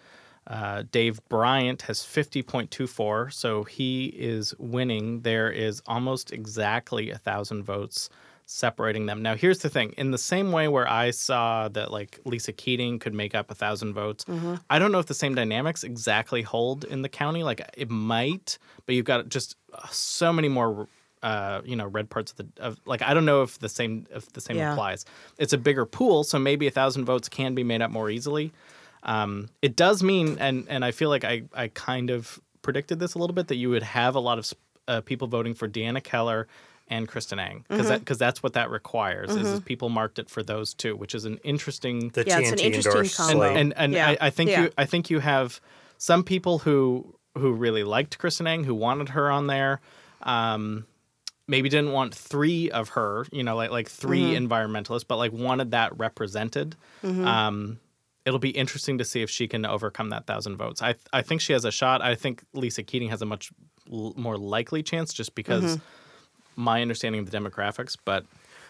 Uh, Dave Bryant has fifty point two four, so he is winning. There is almost exactly a thousand votes separating them. Now, here's the thing: in the same way where I saw that like Lisa Keating could make up a thousand votes, I don't know if the same dynamics exactly hold in the county. Like it might, but you've got just uh, so many more uh, you know, red parts of the of like I don't know if the same if the same Yeah. applies. It's a bigger pool, so maybe a thousand votes can be made up more easily. Um, it does mean, and and I feel like I I kind of predicted this a little bit that you would have a lot of uh, people voting for Deanna Keller and Kristen Ang because that because that's what that requires is, is people marked it for those two, which is an interesting The Yeah, it's an interesting combo. slate. and and Yeah. I, I think Yeah. you I think you have some people who who really liked Kristen Ang who wanted her on there. Um, maybe didn't want three of her, you know, like like 3 Mm-hmm. environmentalists, but like wanted that represented. Um, it'll be interesting to see if she can overcome that thousand votes. I I think she has a shot. I think Lisa Keating has a much l- more likely chance just because Mm-hmm. My understanding of the demographics. But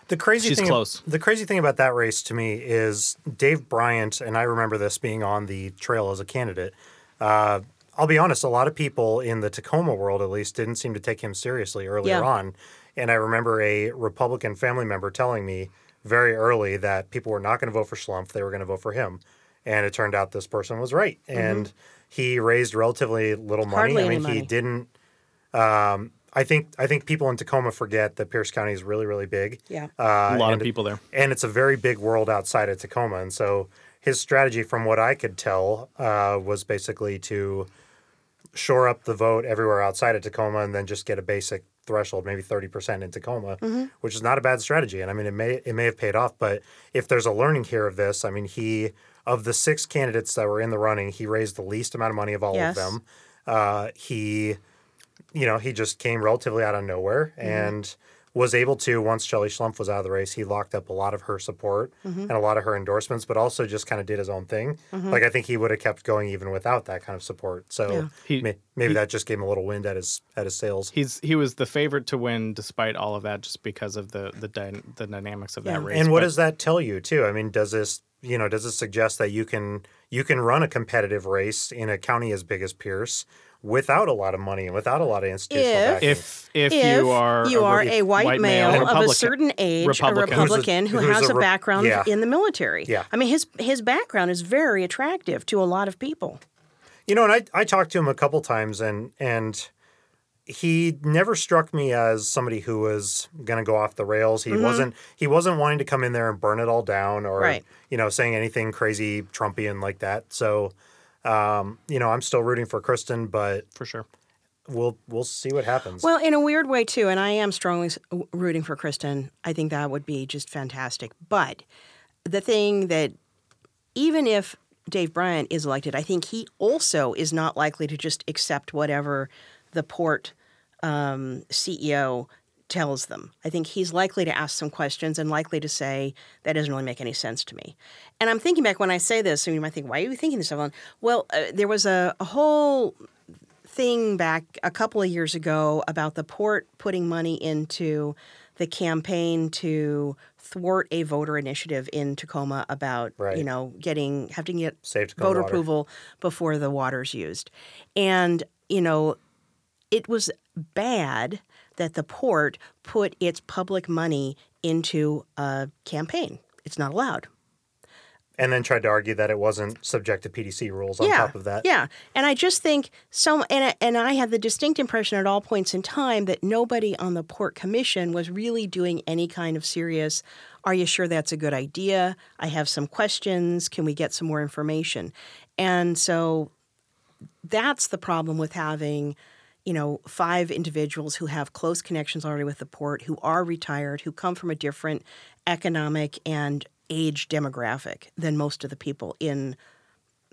The crazy She's thing, close. The crazy thing about that race to me is Dave Bryant, and I remember this being on the trail as a candidate. Uh, I'll be honest, a lot of people in the Tacoma world, at least, didn't seem to take him seriously earlier Yeah. on. And I remember a Republican family member telling me very early that people were not going to vote for Schlumpf; they were going to vote for him. And it turned out this person was right, and he raised relatively little money. Mm-hmm. Hardly I any mean, he money. didn't. Um, I think I think people in Tacoma forget that Pierce County is really really big. Yeah. Uh, a lot of people there. and it's a very big world outside of Tacoma. And so his strategy, from what I could tell, uh, was basically to shore up the vote everywhere outside of Tacoma, and then just get a basic threshold, maybe thirty percent in Tacoma, which is not a bad strategy. And I mean, it may it may have paid off. But if there's a learning here of this, I mean, he of the six candidates that were in the running, he raised the least amount of money of all Yes. of them. Uh, he you know, he just came relatively out of nowhere Mm-hmm. and was able to, once Shelley Schlumpf was out of the race, he locked up a lot of her support Mm-hmm. and a lot of her endorsements, but also just kind of did his own thing. Like, I think he would have kept going even without that kind of support. So Yeah. He- may, maybe that just gave him a little wind at his at his sails. He's he was the favorite to win despite all of that, just because of the the dy- the dynamics of that race. and what But does that tell you too? I mean, does this you know does it suggest that you can you can run a competitive race in a county as big as Pierce without a lot of money and without a lot of institutional If- backing? if if, if you are you a, are a white, male, of a certain age, Republican. a Who's a- Republican who has a a background yeah. in the military. Yeah. I mean his his background is very attractive to a lot of people. You know, and I, I talked to him a couple times, and and he never struck me as somebody who was going to go off the rails. He mm-hmm. wasn't he wasn't wanting to come in there and burn it all down, or Right. you know, saying anything crazy Trumpian like that. So, um, you know, I'm still rooting for Kristen, but for sure. we'll we'll see what happens. Well, in a weird way too, and I am strongly rooting for Kristen. I think that would be just fantastic. But the thing that even if Dave Bryant is elected, I think he also is not likely to just accept whatever the port um, CEO tells them. I think he's likely to ask some questions and likely to say, that doesn't really make any sense to me. And I'm thinking back when I say this, and you might think, why are you thinking this, Evelyn? Well, uh, there was a, a whole thing back a couple of years ago about the port putting money into the campaign to thwart a voter initiative in Tacoma about Right. you know getting having to get voter water. approval before the water's used. And you know it was bad that the port put its public money into a campaign. It's not allowed. and then tried to argue that it wasn't subject to PDC rules on yeah, top of that. Yeah, and I just think so. And I, and I had the distinct impression at all points in time that nobody on the port commission was really doing any kind of serious. Are you sure that's a good idea? I have some questions. Can we get some more information? And so that's the problem with having you know five individuals who have close connections already with the port who are retired who come from a different economic and age demographic than most of the people in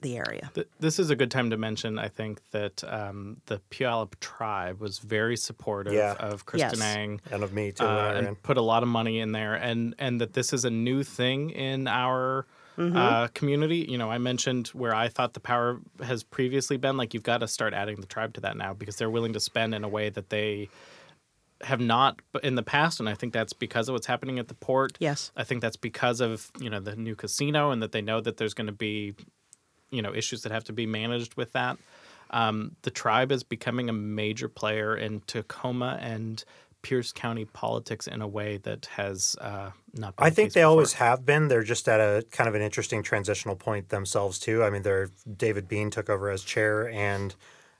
the area This is a good time to mention, I think, that um, the Puyallup tribe was very supportive Yeah. of Kristen Yes. Ang. And of me too. uh, and put a lot of money in there, and and that this is a new thing in our uh, community. You know, I mentioned where I thought the power has previously been. Like, you've got to start adding the tribe to that now because they're willing to spend in a way that they have not in the past, and I think that's because of what's happening at the port. Yes. I think that's because of you know the new casino, and that they know that there's going to be you know issues that have to be managed with that. Um, the tribe is becoming a major player in Tacoma and Pierce County politics in a way that has uh, not. Been I the think they before. always have been. They're just at a kind of an interesting transitional point themselves too. I mean, they're David Bean took over as chair, and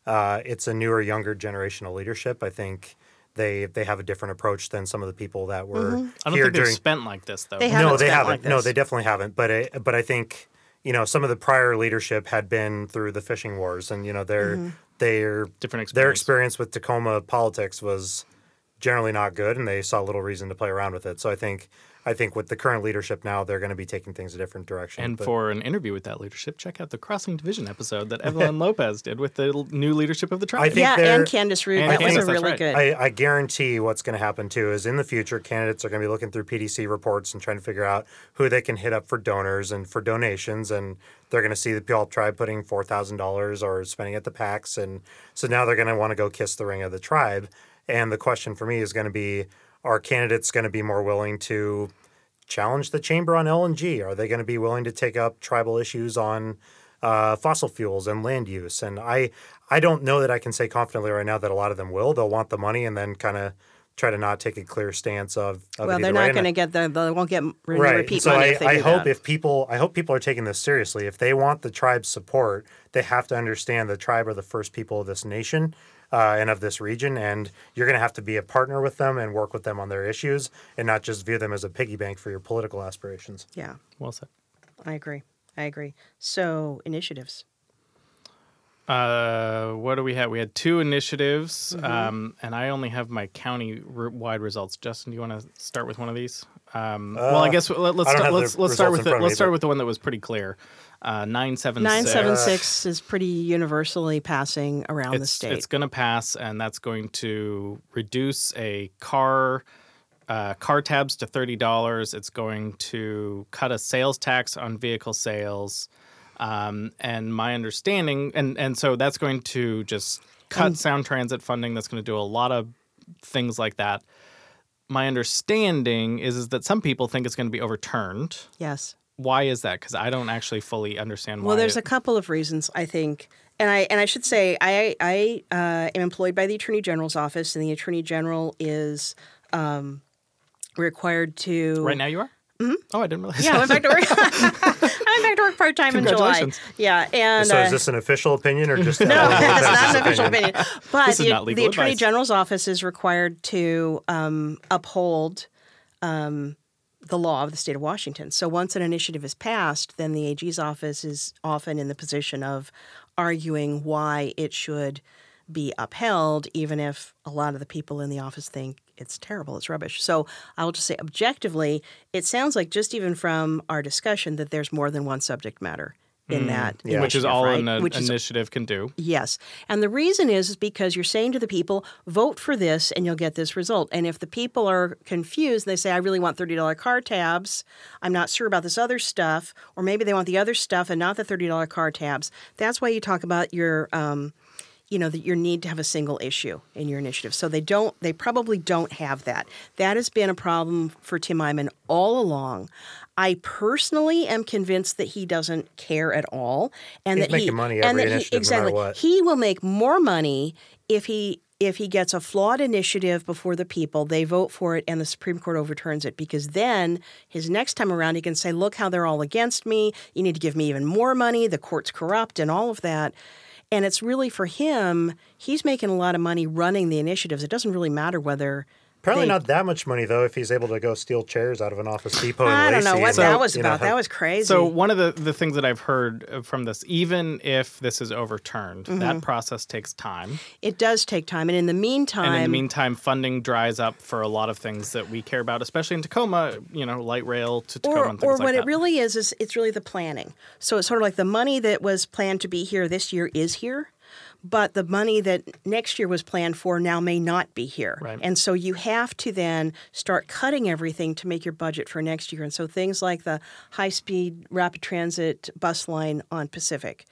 uh, it's a newer, younger generational leadership. I think they they have a different approach than some of the people that were I don't here think they've during. spent like this though. They no, they spent haven't. like no, they definitely haven't. But I, but I think you know some of the prior leadership had been through the fishing wars, and you know their Mm-hmm. their Different their experience. experience with Tacoma politics was generally not good, and they saw little reason to play around with it. So I think I think with the current leadership now, they're going to be taking things a different direction. And But- for an interview with that leadership, check out the Crossing Division episode that Evelyn [LAUGHS] Lopez did with the new leadership of the tribe. I think yeah, and Candace Root. And That was Candace, a really right. good. I, I guarantee what's going to happen too is in the future, candidates are going to be looking through PDC reports and trying to figure out who they can hit up for donors and for donations. And they're going to see the Puyallup tribe putting $4,000 or spending at the PACs. And so now they're going to want to go kiss the ring of the tribe. And the question for me is going to be are candidates going to be more willing to challenge the chamber on LNG? Are they going to be willing to take up tribal issues on uh, fossil fuels and land use? And I, I don't know that I can say confidently right now that a lot of them will. They'll want the money and then kind of try to not take a clear stance of. of well, they're not going to get the. They won't get right. repeat so money I, if they I do hope that. if people, I hope people are taking this seriously. If they want the tribe's support, they have to understand the tribe are the first people of this nation. Uh, and of this region, and you're going to have to be a partner with them and work with them on their issues, and not just view them as a piggy bank for your political aspirations. yeah, well said. I agree. I agree. So initiatives. Uh, what do we have? We had two initiatives, Mm-hmm. um, and I only have my county-wide results. Justin, do you want to start with one of these? Um, well, I Uh, guess let, I let's don't start, have let's let's start with the, let's me, start but- with the one that was pretty clear. Uh, nine seven Nine six. seven is pretty universally passing around the It's state. it's going to pass, and that's going to reduce a car. Uh, car tabs to thirty dollars. It's going to cut a sales tax on vehicle sales, um, and my understanding, and and so that's going to just cut sound transit funding. That's going to do a lot of things like that. My understanding is is that some people think it's going to be overturned. yes. Why is that? Because I don't actually fully understand why. Well, there's it- a couple of reasons I think, and I and I should say I I uh, am employed by the Attorney General's office, and the Attorney General is um, required to right now. You are. Mm-hmm. Oh, I didn't realize. Yeah, I that. went back to work. I went back to work part time in July. Congratulations. Yeah, and So uh, is this an official opinion or just [LAUGHS] no, it's not an [LAUGHS] official opinion. [LAUGHS] But This is the, not legal the Attorney. General's office is required to um, uphold um, the law of the state of Washington. So once an initiative is passed, then the AG's office is often in the position of arguing why it should be upheld, even if a lot of the people in the office think it's terrible, it's rubbish. So I will just say objectively, it sounds like just even from our discussion that there's more than one subject matter in that, Yeah. which is initiative, all right? an Which is initiative can do. Yes. And the reason is, is because you're saying to the people, vote for this and you'll get this result. And if the people are confused, they say, I really want $30 car tabs. I'm not sure about this other stuff. Or maybe they want the other stuff and not the $30 car tabs. That's why you talk about your. Um, you know, that your need to have a single issue in your initiative. So they don't, they probably don't have that. That has been a problem for Tim Eyman all along. I personally am convinced that he doesn't care at all, and He's that he money and that he, no exactly what. he will make more money if he if he gets a flawed initiative before the people, they vote for it, and the Supreme Court overturns it. Because then his next time around, he can say, "Look how they're all against me. You need to give me even more money. The court's corrupt, and all of that." And it's really for him, he's making a lot of money running the initiatives. It doesn't really matter whether. Apparently they- not that much money though. If he's able to go steal chairs out of an Office Depot, in I don't know what and, that was you know, about. that was crazy. So one of the, the things that I've heard uh, from this, even if this is overturned, Mm-hmm. that process takes time. it does take time, and in the meantime, And in the meantime, funding dries up for a lot of things that we care about, especially in Tacoma, you know, light rail to Tacoma or, and things or like what that. it really is is it's really the planning. So it's sort of like the money that was planned to be here this year is here, but the money that next year was planned for now may not be here. Right. And so you have to then start cutting everything to make your budget for next year. And so things like the high-speed rapid transit bus line on Pacific.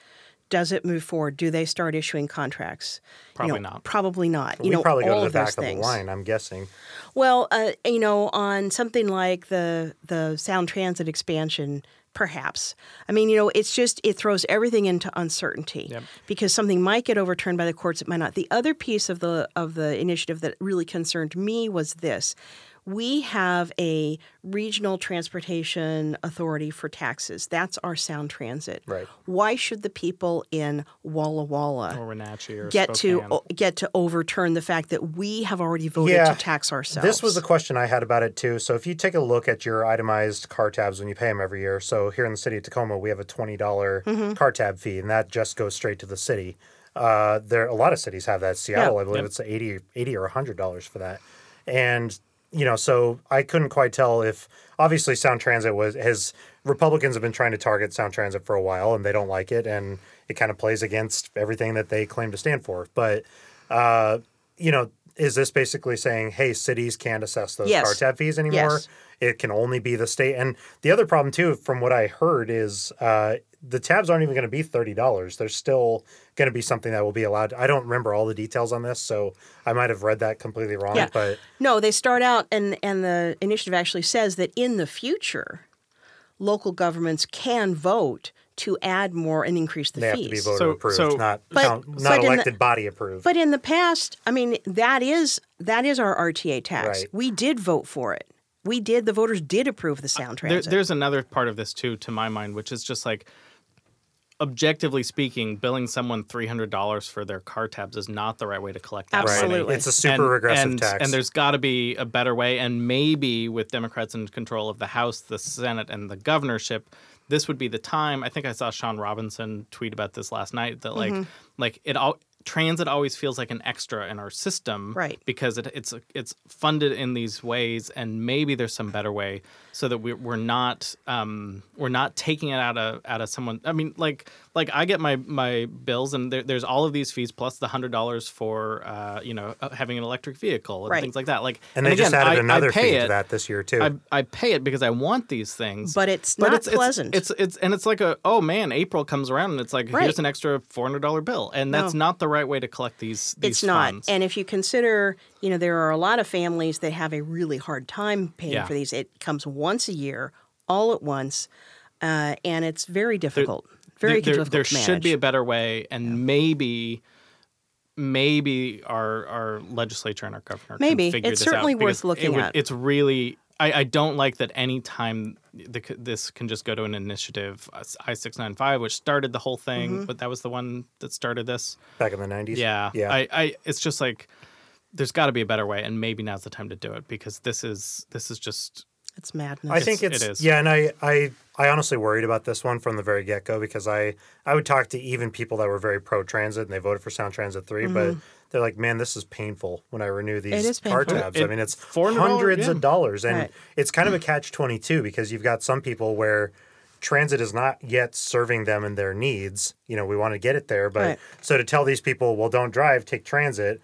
Does it move forward? Do they start issuing contracts? You Probably know, not. Probably not. we you know, probably go all to the back of the line. I'm guessing. Well, uh, you know, on something like the the Sound Transit expansion, perhaps. I mean, you know, it's just it throws everything into uncertainty Yep. because something might get overturned by the courts, it might not. The other piece of the of the initiative that really concerned me was this. We have a regional transportation authority for taxes. That's our Sound Transit. Right. Why should the people in Walla Walla or Wenatchee or get Spokane. to get to overturn the fact that we have already voted Yeah. to tax ourselves? This was a question I had about it too. So if you take a look at your itemized car tabs when you pay them every year, so here in the city of Tacoma, we have a twenty dollars Mm-hmm. car tab fee, and that just goes straight to the city. Uh, there, a lot of cities have that. Seattle, Yeah. I believe Yep. it's 80, 80 or hundred dollars for that, and you know, so I couldn't quite tell if obviously Sound Transit was has Republicans have been trying to target Sound Transit for a while, and they don't like it, and it kind of plays against everything that they claim to stand for, but uh, you know, is this basically saying, hey, cities can't assess those Yes. car tab fees anymore? Yes. It can only be the state. And the other problem, too, from what I heard, is uh, the tabs aren't even going to be $30. There's still going to be something that will be allowed. I don't remember all the details on this, so I might have read that completely wrong. Yeah. But No, they start out, and, and the initiative actually says that in the future, local governments can vote to add more and increase the they have fees. to be voter So- approved, so- not, But- count, but not in the- elected body approved. But in the past, I mean, that is that is our RTA tax. Right. We did vote for it. We did. The voters did approve the sound There, transit. there's another part of this too, to my mind, which is just like objectively speaking, billing someone three hundred dollars for their car tabs is not the right way to collect that right. money. Absolutely. It's a super and, regressive and, tax. And there's got to be a better way. And maybe with Democrats in control of the House, the Senate, and the governorship, this would be the time. I think I saw Sean Robinson tweet about this last night. That like, Mm-hmm. like it all transit always feels like an extra in our system, Right. Because it, it's it's funded in these ways, and maybe there's some better way so that we're, we're not um, we're not taking it out of out of someone. I mean, like like I get my my bills, and there, there's all of these fees plus the hundred dollars for uh, you know uh, having an electric vehicle and Right. things like that. Like and they just again, added I- another I pay fee it, to that this year, too. I, I pay it because I want these things, But it's not pleasant. It's, it's and it's like a oh man, April comes around and it's like Right. here's an extra four hundred dollar bill, and that's No. not the right way to collect these. these it's not. funds. And if you consider, you know, there are a lot of families that have a really hard time paying Yeah. for these. It comes once a year, all at once, uh, and it's very difficult. very there, there, difficult there to should be a better way, and maybe. Maybe our our legislature and our governor Maybe. can figure It's this out, it's certainly worth because it looking would- at. It's really I, I don't like that any time the, this can just go to an initiative I six nine five, which started the whole thing, Mm-hmm. but that was the one that started this. Back in the 90s. Yeah, Yeah. I, I it's just like there's got to be a better way, and maybe now's the time to do it because this is this is just It's madness. I think It's- it's it is. yeah, and I, I I honestly worried about this one from the very get go because I I would talk to even people that were very pro transit and they voted for Sound Transit 3 but they're like, man, this is painful when I renew these car painful. tabs. I mean, it's $400, hundreds yeah. of dollars, and Right. it's kind of a catch twenty two because you've got some people where transit is not yet serving them and their needs. You know, we want to get it there, but Right. so to tell these people, well, don't drive, take transit.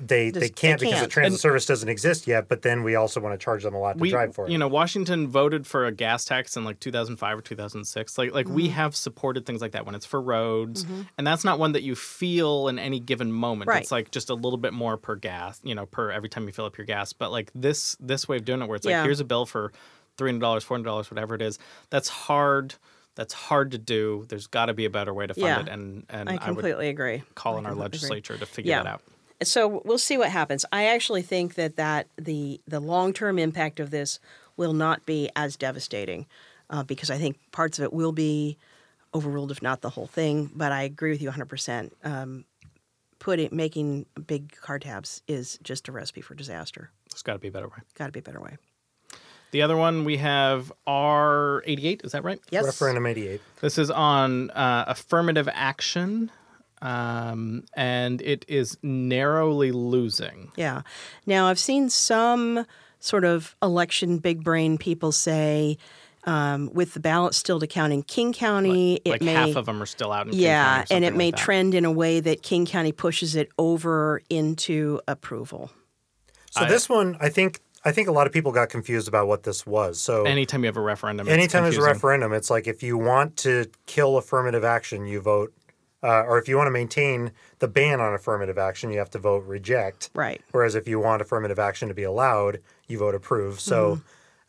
They, This- they they can't because the can't. transit And- service doesn't exist yet, but then we also want to charge them a lot to we drive for it. you know Washington voted for a gas tax in like 2005 or 2006 like like Mm-hmm. we have supported things like that when it's for roads and that's not one that you feel in any given moment Right. it's like just a little bit more per gas you know per every time you fill up your gas but like this this way of doing it where it's like here's a bill for $300 $400 whatever it is that's hard that's hard to do there's got to be a better way to fund Yeah. it and and I I, would completely agree. call I on our completely agree. legislature to figure Yeah. that out So we'll see what happens. I actually think that that the the long term impact of this will not be as devastating, uh, because I think parts of it will be overruled, if not the whole thing. But I agree with you 100. percent um, Putting making big car tabs is just a recipe for disaster. there's got to be a better way Got to be a better way. the other one we have R88 is that right Yes. Referendum 88. This is on uh, affirmative action, um, and it is narrowly losing. Yeah. Now, I've seen some sort of election big brain people say, um, with the ballot still to count in King County, it like may half of them are still out in King yeah, County or and it something may like that. trend in a way that King County pushes it over into approval. So I- this one, I think, I think a lot of people got confused about what this was. So Anytime you have a referendum, it's anytime there's a referendum, it's like if you want to kill affirmative action, you vote, uh, or if you want to maintain the ban on affirmative action, you have to vote reject. Right. Whereas if you want affirmative action to be allowed, you vote approve. So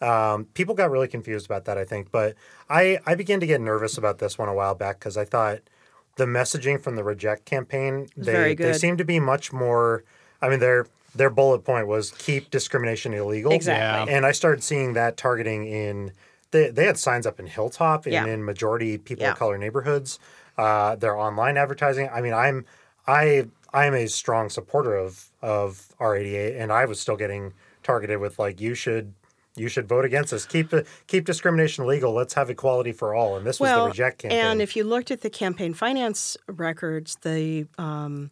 um, people got really confused about that, I think. But I, I began to get nervous about this one a while back because I thought the messaging from the reject campaign they they good. seem to be much more. I mean, they're their bullet point was keep discrimination illegal. Exactly. And I started seeing that targeting in they they had signs up in Hilltop and Yeah. in majority people Yeah. of color neighborhoods. Uh, their online advertising. I mean, I'm I I'm a strong supporter of of R88, and I was still getting targeted with like you should you should vote against this. Keep keep discrimination legal. Let's have equality for all. And this was the reject campaign. And if you looked at the campaign finance records, the um,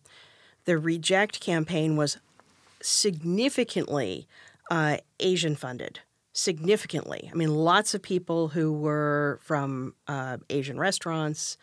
the reject campaign was significantly uh, Asian funded. Significantly. I mean, lots of people who were from uh, Asian restaurants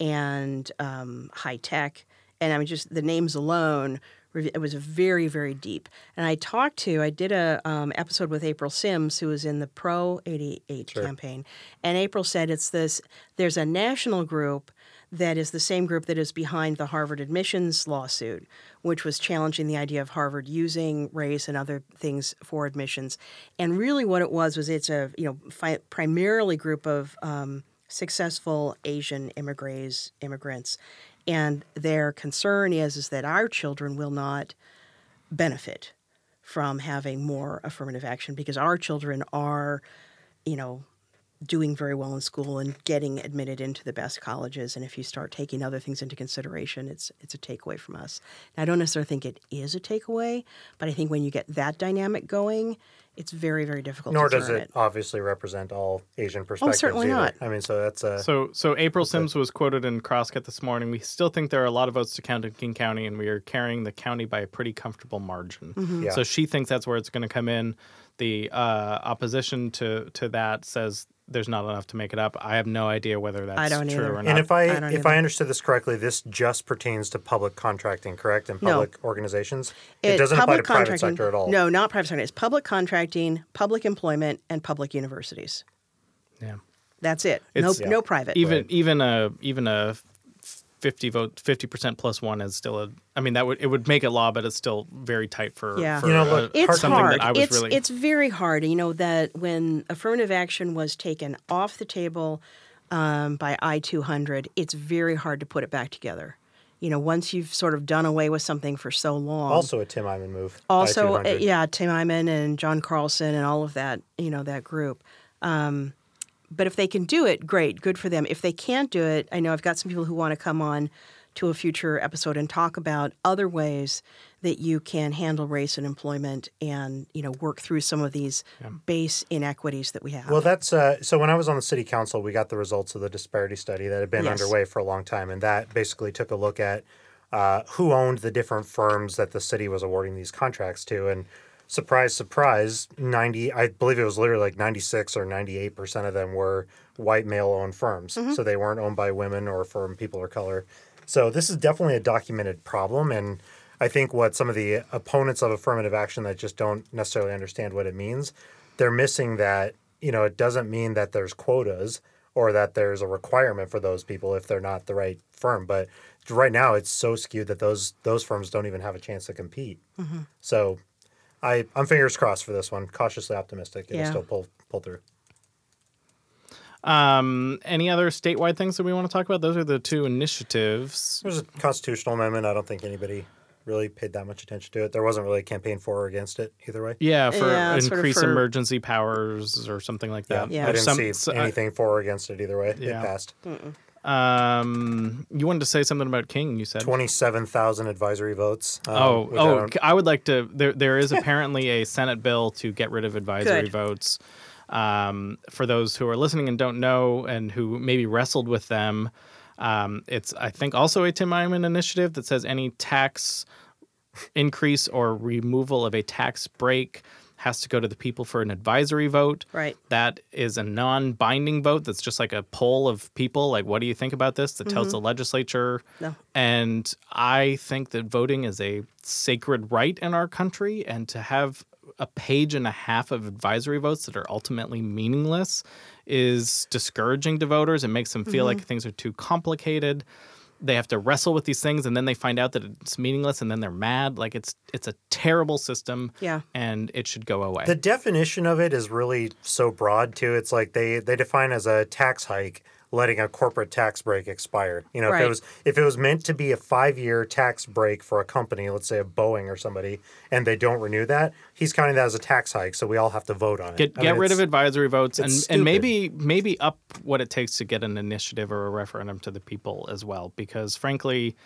and um, high tech. And I mean, just the names alone, it was very, very deep. And I talked to, I did a um, episode with April Sims, who was in the Pro 88 campaign. And April said it's this, there's a national group that is the same group that is behind the Harvard admissions lawsuit, which was challenging the idea of Harvard using race and other things for admissions. And really, what it was was it's a you know fi- primarily group of um, successful Asian immigrants, immigrants, and their concern is is that our children will not benefit from having more affirmative action because our children are, you know, doing very well in school and getting admitted into the best colleges. And if you start taking other things into consideration, it's it's a takeaway from us. And I don't necessarily think it is a takeaway, but I think when you get that dynamic going, it's very very difficult. Nor to does turn it, obviously represent all Asian perspectives. Oh, certainly either. not. I mean, so that's a So, so April Sims was quoted in Crosscut this morning. We still think there are a lot of votes to count in King County, and we are carrying the county by a pretty comfortable margin. Mm-hmm. Yeah. So she thinks that's where it's going to come in. The uh, opposition to to that says there's not enough to make it up. I have no idea whether that's don't true either. or not. And if I, I don't if either. I understood this correctly, this just pertains to public contracting, correct? And No. public organizations. It, doesn't apply to private sector at all. No, not private sector. It's public contracting, public employment, and public universities. yeah. That's it. It's- no, Yeah. no private. even Right. even a even a fifty vote fifty percent plus one is still a. I mean that would it would make it law, but it's still very tight for. Yeah. for You know, a- look, it's something hard. that I was it's really. it's very hard. You know that when affirmative action was taken off the table um, by I two hundred, it's very hard to put it back together. You know, once you've sort of done away with something for so long. Also a Tim Eyman move. also, uh, I-200. yeah, Tim Eyman and John Carlson and all of that. You know that group. Um, but if they can do it, great, good for them. If they can't do it, I know I've got some people who want to come on to a future episode and talk about other ways that you can handle race and employment and you know work through some of these base inequities that we have. Well, that's uh, so. When I was on the city council, we got the results of the disparity study that had been Yes. underway for a long time, and that basically took a look at uh, who owned the different firms that the city was awarding these contracts to. And surprise, surprise, ninety, I believe it was literally like ninety six or ninety eight percent of them were white male owned firms, so they weren't owned by women or from people of color. So this is definitely a documented problem, and I think what some of the opponents of affirmative action that just don't necessarily understand what it means, they're missing that you know it doesn't mean that there's quotas or that there's a requirement for those people if they're not the right firm. But right now, it's so skewed that those those firms don't even have a chance to compete. So, I I'm fingers crossed for this one. Cautiously optimistic. It'll Yeah. still pull pull through. um, any other statewide things that we want to talk about? Those are the two initiatives. There's a constitutional amendment. I don't think anybody really paid that much attention to it. There wasn't really a campaign for or against it either way. Yeah, for Yeah, sort of increase for- emergency powers or something like that. Yeah. I didn't some- see so- anything for or against it either way. Yeah. It passed. Um, you wanted to say something about King. You said. Twenty-seven thousand advisory votes. um, Oh, which I oh! I would like to. There, there is [LAUGHS] apparently a Senate bill to get rid of advisory Good. votes. Um, for those who are listening and don't know, and who maybe wrestled with them, um, it's I think also a Tim Eyman initiative that says any tax increase or removal of a tax break has to go to the people for an advisory vote. Right. That is a non-binding vote. That's just like a poll of people. Like, what do you think about this? That tells the legislature. No. And I think that voting is a sacred right in our country, and to have a page and a half of advisory votes that are ultimately meaningless is discouraging to voters. It makes them feel like mm-hmm. things are too complicated. They have to wrestle with these things, and then they find out that it's meaningless, and then they're mad. Like it's it's a terrible system, Yeah. and it should go away. The definition of it is really so broad too. It's like they they define as a tax hike letting a corporate tax break expire. You know, if it was if it was meant to be a five year tax break for a company, let's say a Boeing or somebody, and they don't renew that, he's counting that as a tax hike. So we all have to vote on it. Get I get mean, rid of advisory votes and, it's and maybe maybe up what it takes to get an initiative or a referendum to the people as well. Because frankly,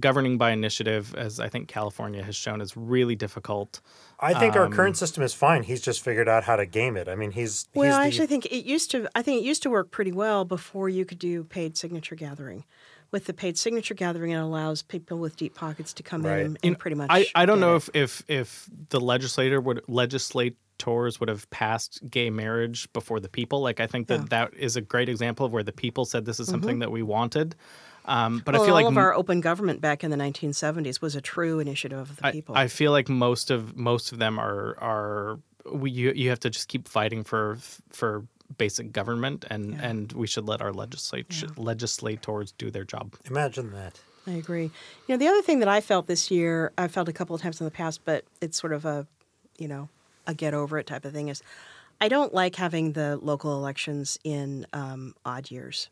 governing by initiative, as I think California has shown, is really difficult. I think our um, current system is fine. He's just figured out how to game it. I mean, he's Well, he's I the- actually think it used to. I think it used to work pretty well before you could do paid signature gathering. With the paid signature gathering, it allows people with deep pockets to come Right. in and, and pretty much. I, I don't get know it. if, if if the legislator would legislators would have passed gay marriage before the people. Like I think that Yeah. that is a great example of where the people said this is something that we wanted. Um, but well, I feel all like of our open government back in the 1970s was a true initiative of the I, people. I feel like most of most of them are are we you, you have to just keep fighting for for basic government and Yeah. and we should let our legislature legislators do their job. imagine that. I agree. You know, the other thing that I felt this year, I felt a couple of times in the past, but it's sort of a, you know, a get over it type of thing is I don't like having the local elections in um, odd years.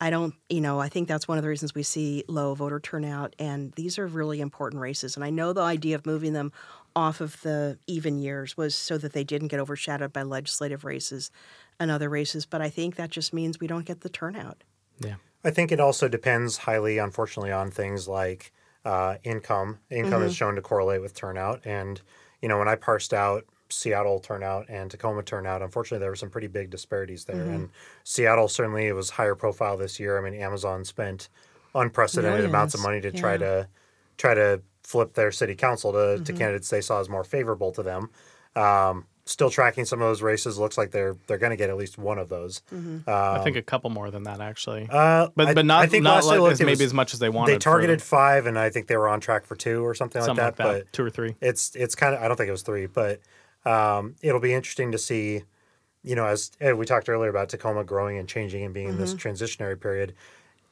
I don't, you know, I think that's one of the reasons we see low voter turnout. And these are really important races. And I know the idea of moving them off of the even years was so that they didn't get overshadowed by legislative races and other races. But I think that just means we don't get the turnout. Yeah. I think it also depends highly, unfortunately, on things like uh, income. Income is shown to correlate with turnout. And, you know, when I parsed out Seattle turnout and Tacoma turnout, unfortunately, there were some pretty big disparities there. And Seattle certainly it was higher profile this year. I mean, Amazon spent unprecedented amounts of money Millions, to try to try to flip their city council to, Mm-hmm. to candidates they saw as more favorable to them. Um, still tracking some of those races. Looks like they're they're going to get at least one of those. I think a couple more than that actually. Um, Uh, but but not I think not last like, looked, as maybe was- as much as they wanted. They targeted for five, and I think they were on track for two or something, something like that. like that, But two or three. it's it's kind of I don't think it was three, but um, it'll be interesting to see. You know, as we talked earlier about Tacoma growing and changing and being in this transitionary period,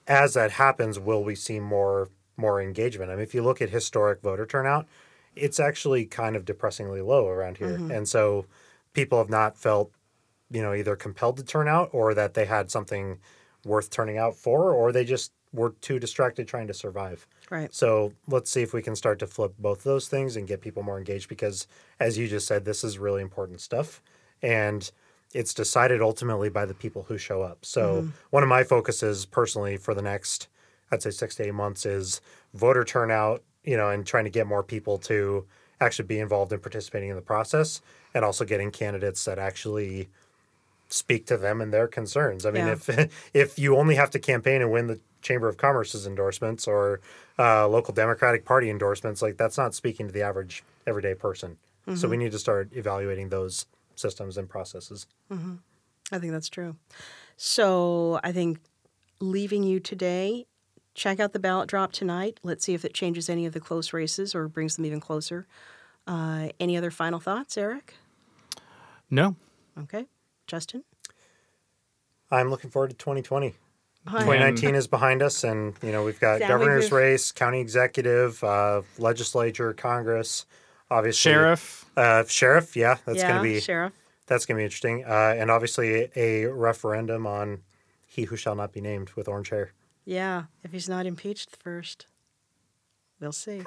as that happens, will we see more more engagement? I mean, if you look at historic voter turnout, it's actually kind of depressingly low around here, and so people have not felt you know either compelled to turn out or that they had something worth turning out for, or they just were too distracted trying to survive. Right. So let's see if we can start to flip both of those things and get people more engaged because, as you just said, this is really important stuff. And it's decided ultimately by the people who show up. So, mm-hmm. one of my focuses personally for the next, I'd say six to eight months is voter turnout, you know, and trying to get more people to actually be involved in participating in the process and also getting candidates that actually speak to them and their concerns. I mean, Yeah. if [LAUGHS] if you only have to campaign and win the Chamber of Commerce's endorsements or uh, local Democratic Party endorsements, like that's not speaking to the average everyday person. So we need to start evaluating those systems and processes. I think that's true. So I think leaving you today, check out the ballot drop tonight. Let's see if it changes any of the close races or brings them even closer. Uh, any other final thoughts, Erik? No. Okay. Justin? I'm looking forward to 2020. Hi. 2019 is behind us, and you know we've got Yeah, governor's we've- race, county executive, uh, legislature, Congress, obviously Sheriff. uh, sheriff. Yeah, that's yeah, going to be Sheriff. that's going to be interesting, uh, and obviously a referendum on he who shall not be named with orange hair. Yeah, if he's not impeached first. We'll see.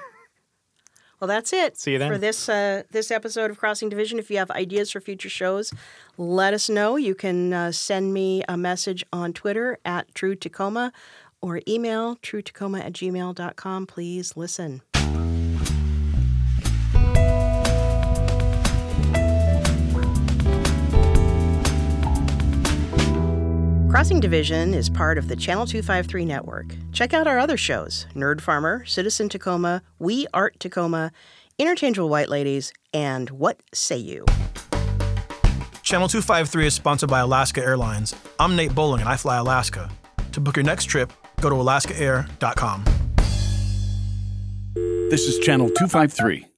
Well, that's it. See you then. For this uh, this episode of Crossing Division. If you have ideas for future shows, let us know. You can uh, send me a message on Twitter at True Tacoma or email truetacoma at gmail.com. Please listen. Crossing Division is part of the Channel 253 network. Check out our other shows Nerd Farmer, Citizen Tacoma, We Art Tacoma, Interchangeable White Ladies, and What Say You? Channel 253 is sponsored by Alaska Airlines. I'm Nate Bowling and I fly Alaska. To book your next trip, go to alaskaair.com. This is Channel 253.